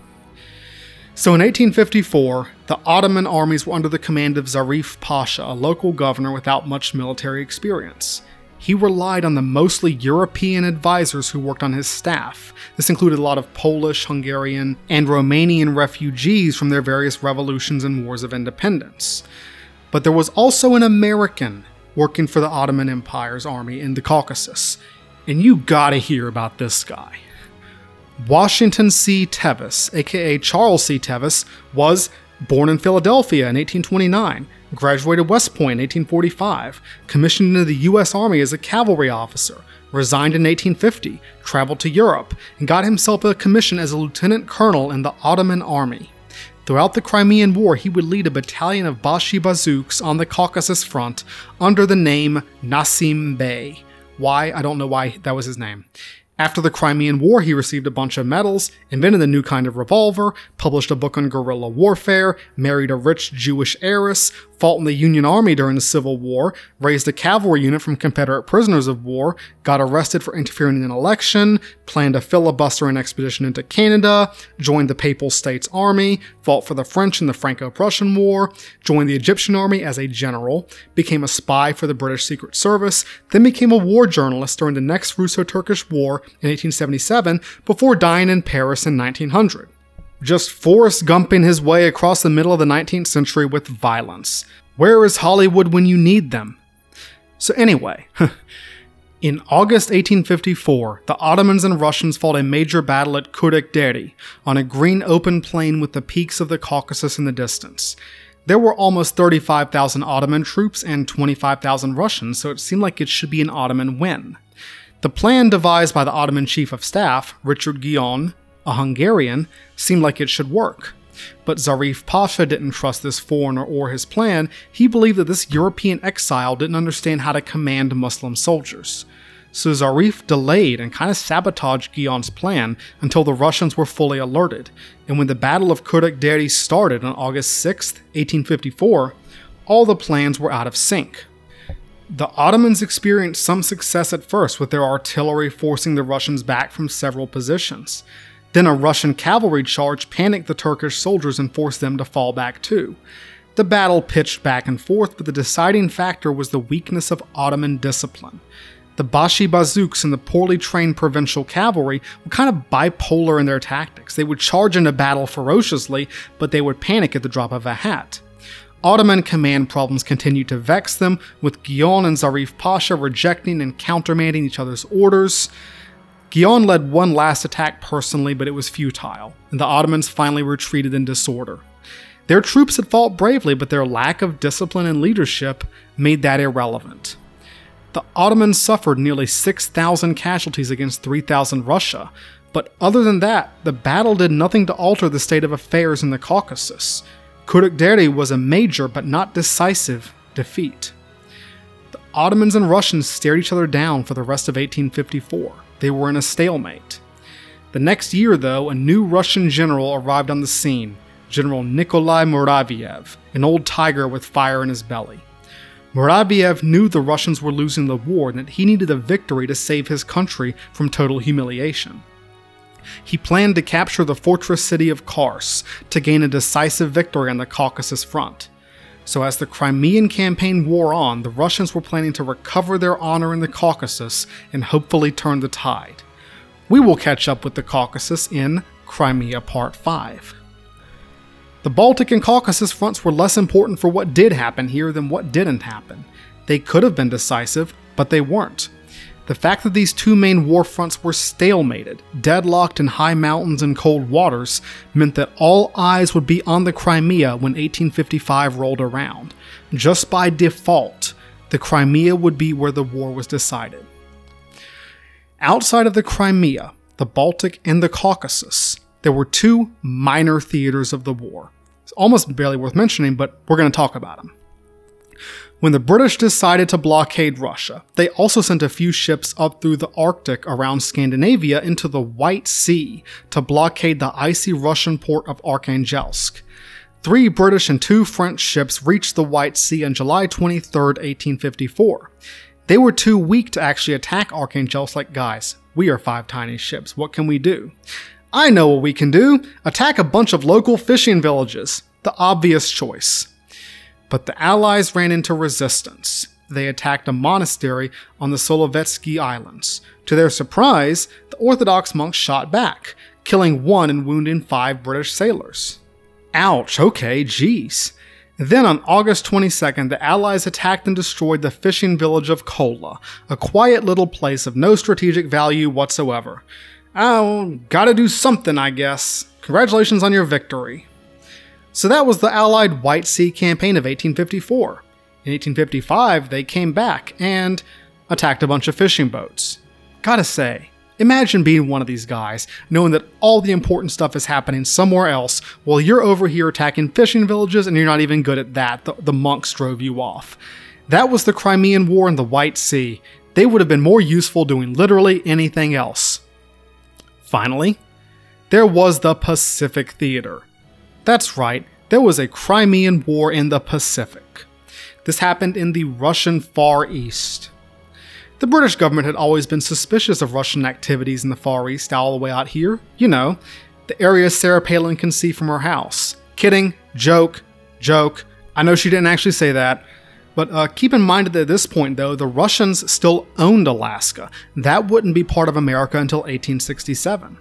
So in 1854, the Ottoman armies were under the command of Zarif Pasha, a local governor without much military experience. He relied on the mostly European advisors who worked on his staff. This included a lot of Polish, Hungarian, and Romanian refugees from their various revolutions and wars of independence. But there was also an American working for the Ottoman Empire's army in the Caucasus. And you gotta hear about this guy. Washington C. Tevis, aka Charles C. Tevis, was born in Philadelphia in 1829, graduated West Point in 1845, commissioned into the U.S. Army as a cavalry officer, resigned in 1850, traveled to Europe, and got himself a commission as a lieutenant colonel in the Ottoman Army. Throughout the Crimean War, he would lead a battalion of Bashi Bazouks on the Caucasus front under the name Nasim Bey. Why? I don't know why that was his name. After the Crimean War, he received a bunch of medals, invented a new kind of revolver, published a book on guerrilla warfare, married a rich Jewish heiress, fought in the Union Army during the Civil War, raised a cavalry unit from Confederate prisoners of war, got arrested for interfering in an election, planned a filibustering expedition into Canada, joined the Papal States Army, fought for the French in the Franco Prussian War, joined the Egyptian Army as a general, became a spy for the British Secret Service, then became a war journalist during the next Russo Turkish War in 1877 before dying in Paris in 1900 just Forrest Gumping his way across the middle of the 19th century with violence. Where is Hollywood when you need them? So, anyway, (laughs) in August 1854, the Ottomans and Russians fought a major battle at Kurik Deri on a green open plain with the peaks of the Caucasus in the distance. There were almost 35,000 Ottoman troops and 25,000 Russians, so it seemed like it should be an Ottoman win. The plan devised by the Ottoman Chief of Staff, Richard Guyon, a Hungarian, seemed like it should work. But Zarif Pasha didn't trust this foreigner or his plan. He believed that this European exile didn't understand how to command Muslim soldiers. So Zarif delayed and kind of sabotaged Guyon's plan until the Russians were fully alerted. And when the Battle of Kurik Deri started on August 6, 1854, all the plans were out of sync. The Ottomans experienced some success at first with their artillery forcing the Russians back from several positions. Then a Russian cavalry charge panicked the Turkish soldiers and forced them to fall back too. The battle pitched back and forth, but the deciding factor was the weakness of Ottoman discipline. The Bashi Bazouks and the poorly trained provincial cavalry were kind of bipolar in their tactics. They would charge into battle ferociously, but they would panic at the drop of a hat. Ottoman command problems continued to vex them, with Guyon and Zarif Pasha rejecting and countermanding each other's orders. Guyon led one last attack personally, but it was futile, and the Ottomans finally retreated in disorder. Their troops had fought bravely, but their lack of discipline and leadership made that irrelevant. The Ottomans suffered nearly 6,000 casualties against 3,000 Russia, but other than that, the battle did nothing to alter the state of affairs in the Caucasus. Kurukderi was a major but not decisive defeat. The Ottomans and Russians stared each other down for the rest of 1854. They were in a stalemate. The next year, though, a new Russian general arrived on the scene General Nikolai Muraviev, an old tiger with fire in his belly. Muraviev knew the Russians were losing the war and that he needed a victory to save his country from total humiliation. He planned to capture the fortress city of Kars to gain a decisive victory on the Caucasus front. So, as the Crimean campaign wore on, the Russians were planning to recover their honor in the Caucasus and hopefully turn the tide. We will catch up with the Caucasus in Crimea Part 5. The Baltic and Caucasus fronts were less important for what did happen here than what didn't happen. They could have been decisive, but they weren't. The fact that these two main war fronts were stalemated, deadlocked in high mountains and cold waters, meant that all eyes would be on the Crimea when 1855 rolled around. Just by default, the Crimea would be where the war was decided. Outside of the Crimea, the Baltic, and the Caucasus, there were two minor theaters of the war. It's almost barely worth mentioning, but we're going to talk about them. When the British decided to blockade Russia, they also sent a few ships up through the Arctic around Scandinavia into the White Sea to blockade the icy Russian port of Arkhangelsk. Three British and two French ships reached the White Sea on July 23, 1854. They were too weak to actually attack Arkhangelsk like, guys, we are five tiny ships, what can we do? I know what we can do attack a bunch of local fishing villages. The obvious choice. But the Allies ran into resistance. They attacked a monastery on the Solovetsky Islands. To their surprise, the Orthodox monks shot back, killing one and wounding five British sailors. Ouch, okay, jeez. Then on August 22nd, the Allies attacked and destroyed the fishing village of Kola, a quiet little place of no strategic value whatsoever. Oh, gotta do something, I guess. Congratulations on your victory. So that was the Allied White Sea campaign of 1854. In 1855, they came back and attacked a bunch of fishing boats. Gotta say, imagine being one of these guys, knowing that all the important stuff is happening somewhere else while you're over here attacking fishing villages and you're not even good at that. The, the monks drove you off. That was the Crimean War in the White Sea. They would have been more useful doing literally anything else. Finally, there was the Pacific Theater. That's right, there was a Crimean War in the Pacific. This happened in the Russian Far East. The British government had always been suspicious of Russian activities in the Far East all the way out here. You know, the area Sarah Palin can see from her house. Kidding, joke, joke. I know she didn't actually say that. But uh, keep in mind that at this point, though, the Russians still owned Alaska. That wouldn't be part of America until 1867.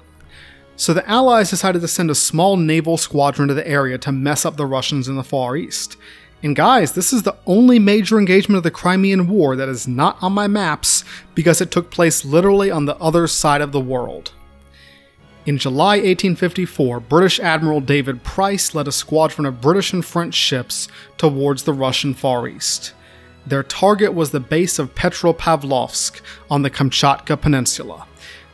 So the Allies decided to send a small naval squadron to the area to mess up the Russians in the Far East. And guys, this is the only major engagement of the Crimean War that is not on my maps because it took place literally on the other side of the world. In July 1854, British Admiral David Price led a squadron of British and French ships towards the Russian Far East. Their target was the base of Petropavlovsk on the Kamchatka Peninsula.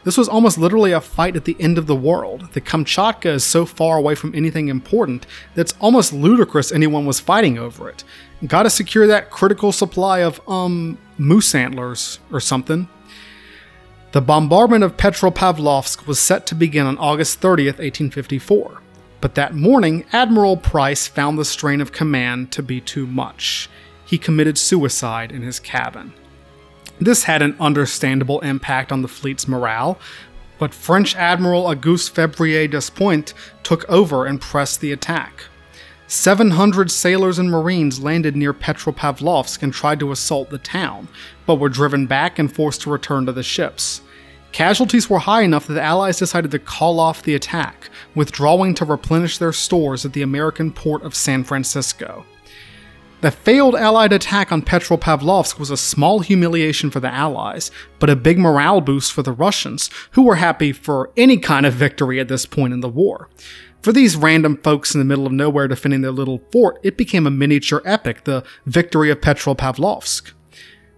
This was almost literally a fight at the end of the world. The Kamchatka is so far away from anything important that it's almost ludicrous anyone was fighting over it. Gotta secure that critical supply of, um, moose antlers or something. The bombardment of Petropavlovsk was set to begin on August 30th, 1854. But that morning, Admiral Price found the strain of command to be too much. he committed suicide in his cabin. This had an understandable impact on the fleet's morale, but French Admiral Auguste Febvrier Despointes took over and pressed the attack. 700 sailors and marines landed near Petropavlovsk and tried to assault the town, but were driven back and forced to return to the ships. Casualties were high enough that the Allies decided to call off the attack, withdrawing to replenish their stores at the American port of San Francisco. The failed Allied attack on Petropavlovsk was a small humiliation for the Allies, but a big morale boost for the Russians, who were happy for any kind of victory at this point in the war. For these random folks in the middle of nowhere defending their little fort, it became a miniature epic, the victory of Petropavlovsk.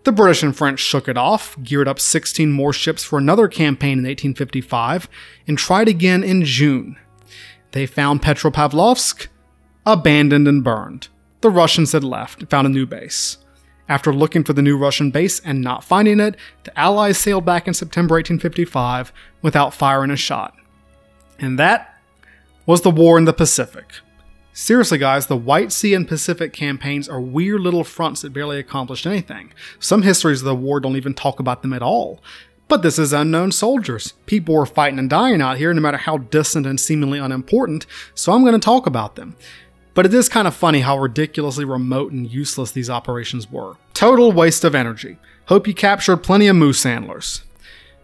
The British and French shook it off, geared up 16 more ships for another campaign in 1855, and tried again in June. They found Petropavlovsk abandoned and burned. The Russians had left and found a new base. After looking for the new Russian base and not finding it, the Allies sailed back in September 1855 without firing a shot. And that was the war in the Pacific. Seriously, guys, the White Sea and Pacific campaigns are weird little fronts that barely accomplished anything. Some histories of the war don't even talk about them at all. But this is unknown soldiers. People were fighting and dying out here, no matter how distant and seemingly unimportant, so I'm going to talk about them. But it is kind of funny how ridiculously remote and useless these operations were. Total waste of energy. Hope you captured plenty of moose antlers.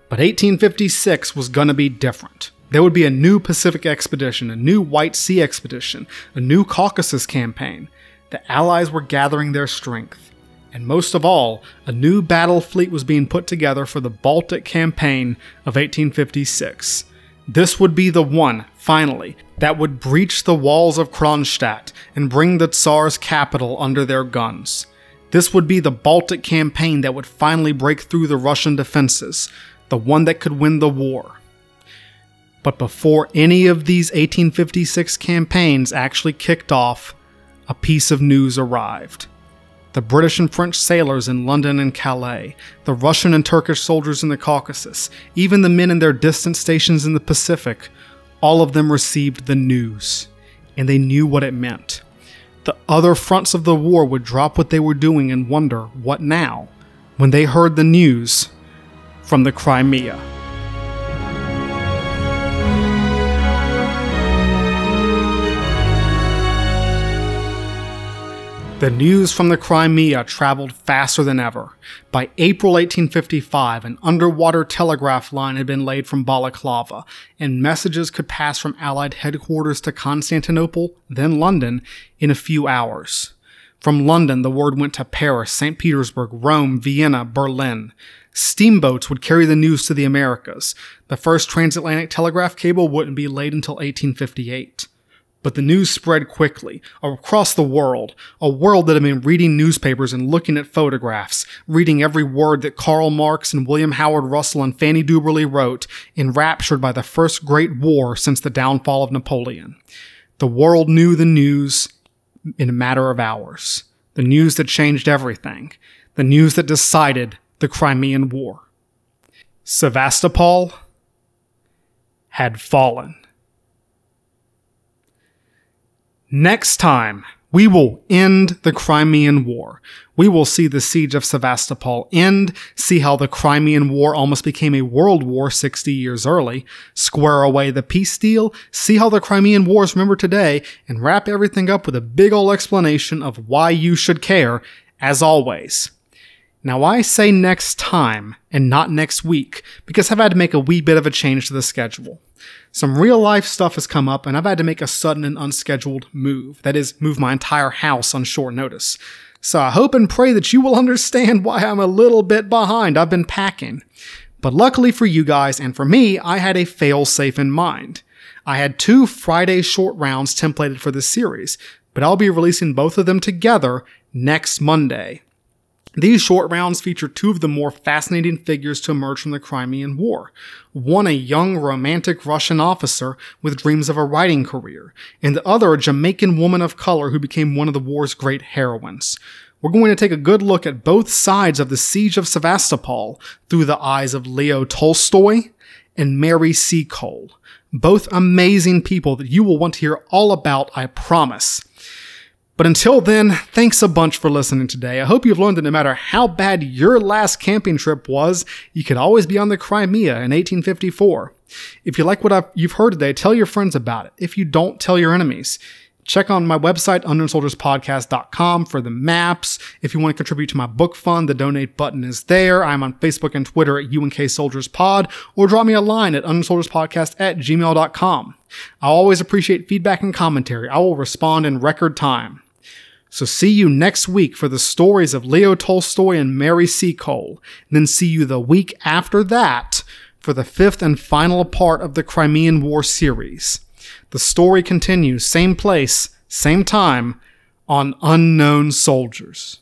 But 1856 was to be different. There would be a new Pacific expedition, a new White Sea expedition, a new Caucasus campaign. The Allies were gathering their strength. And most of all, a new battle fleet was being put together for the Baltic campaign of 1856. This would be the one, finally, that would breach the walls of Kronstadt and bring the Tsar's capital under their guns. This would be the Baltic campaign that would finally break through the Russian defenses, the one that could win the war. But before any of these 1856 campaigns actually kicked off, a piece of news arrived. The British and French sailors in London and Calais, the Russian and Turkish soldiers in the Caucasus, even the men in their distant stations in the Pacific, all of them received the news, and they knew what it meant. The other fronts of the war would drop what they were doing and wonder, what now? When they heard the news from the Crimea. The news from the Crimea traveled faster than ever. By April 1855, an underwater telegraph line had been laid from Balaclava, and messages could pass from Allied headquarters to Constantinople, then London, in a few hours. From London, the word went to Paris, St. Petersburg, Rome, Vienna, Berlin. Steamboats would carry the news to the Americas. The first transatlantic telegraph cable wouldn't be laid until 1858. But the news spread quickly across the world, a world that had been reading newspapers and looking at photographs, reading every word that Karl Marx and William Howard Russell and Fanny Duberly wrote, enraptured by the first great war since the downfall of Napoleon. The world knew the news in a matter of hours. The news that changed everything. The news that decided the Crimean War. Sevastopol had fallen. Next time, we will end the Crimean War. We will see the siege of Sevastopol end, see how the Crimean War almost became a world war 60 years early, square away the peace deal, see how the Crimean War is remembered today, and wrap everything up with a big ol' explanation of why you should care, as always. Now, I say next time and not next week because I've had to make a wee bit of a change to the schedule. Some real life stuff has come up and I've had to make a sudden and unscheduled move. That is, move my entire house on short notice. So I hope and pray that you will (laughs) understand why I'm a little bit behind. I've been packing. But luckily for you guys and for me, I had a fail safe in mind. I had two Friday short rounds templated for this series, but I'll be releasing both of them together next Monday. These short rounds feature two of the more fascinating figures to emerge from the Crimean War. One a young romantic Russian officer with dreams of a writing career, and the other a Jamaican woman of color who became one of the war's great heroines. We're going to take a good look at both sides of the siege of Sevastopol through the eyes of Leo Tolstoy and Mary Seacole. Both amazing people that you will want to hear all about, I promise. But until then, thanks a bunch for listening today. I hope you've learned that no matter how bad your last camping trip was, you could always be on the Crimea in 1854. If you like what I've, you've heard today, tell your friends about it. If you don't, tell your enemies. Check on my website, unknownsoldierspodcast.com for the maps. If you want to contribute to my book fund, the donate button is there. I'm on Facebook and Twitter at UNK Soldiers Pod, or drop me a line at unknownsoldierspodcast at gmail.com. I always appreciate feedback and commentary. I will respond in record time. So see you next week for the stories of Leo Tolstoy and Mary Seacole. And then see you the week after that for the fifth and final part of the Crimean War series. The story continues, same place, same time, on Unknown Soldiers.